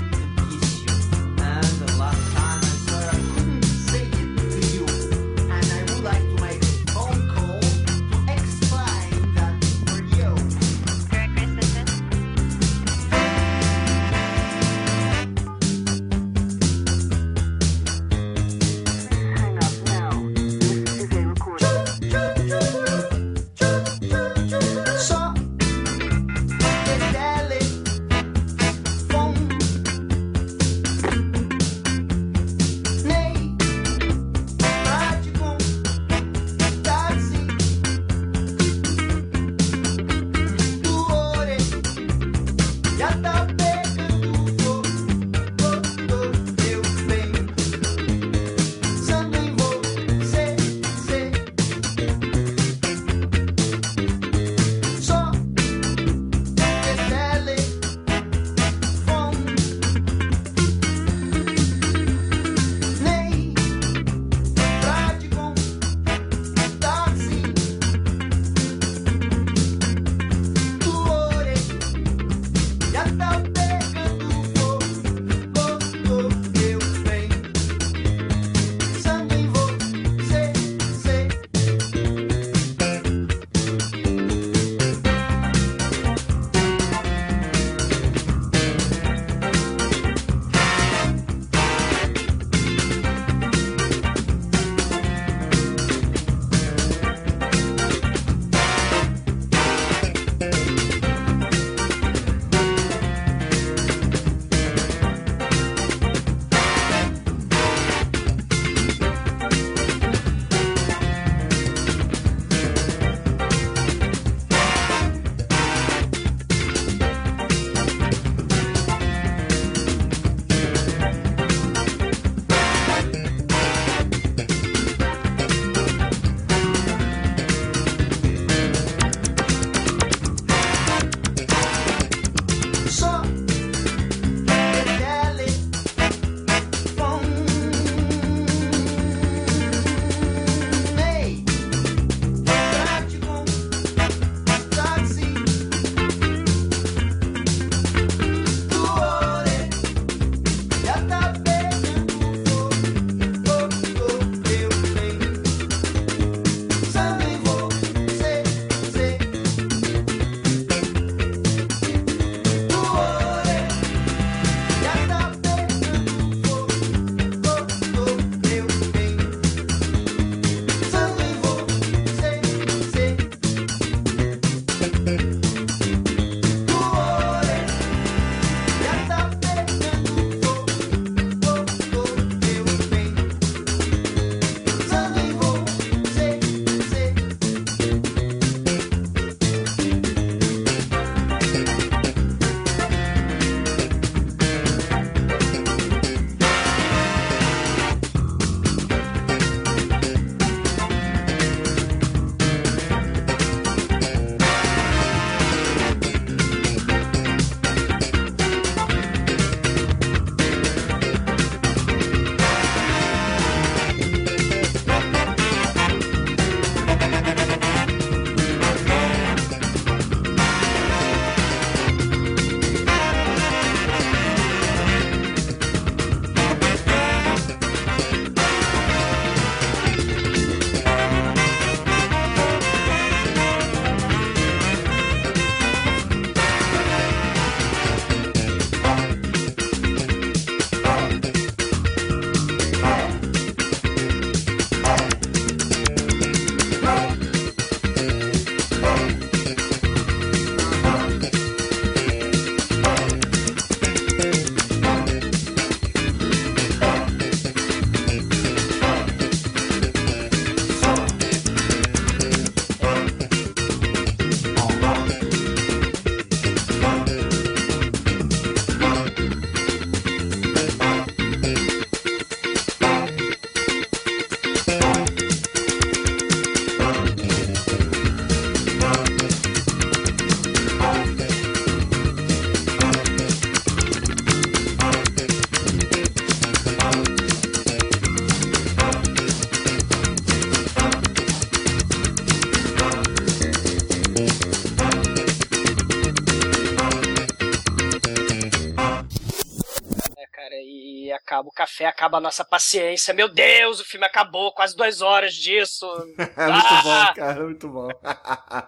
F: Acaba o café, acaba a nossa paciência. Meu Deus, o filme acabou, quase duas horas disso.
E: É muito
F: Ah!
E: bom, cara, é muito bom.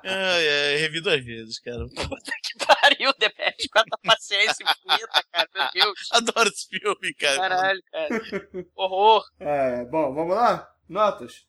G: Ai, ai, revi duas vezes, cara.
F: que pariu, Demet, quanta paciência infinita, cara, meu Deus.
G: Adoro esse filme, cara.
F: Caralho, cara. Horror.
E: É, bom, vamos lá? Notas.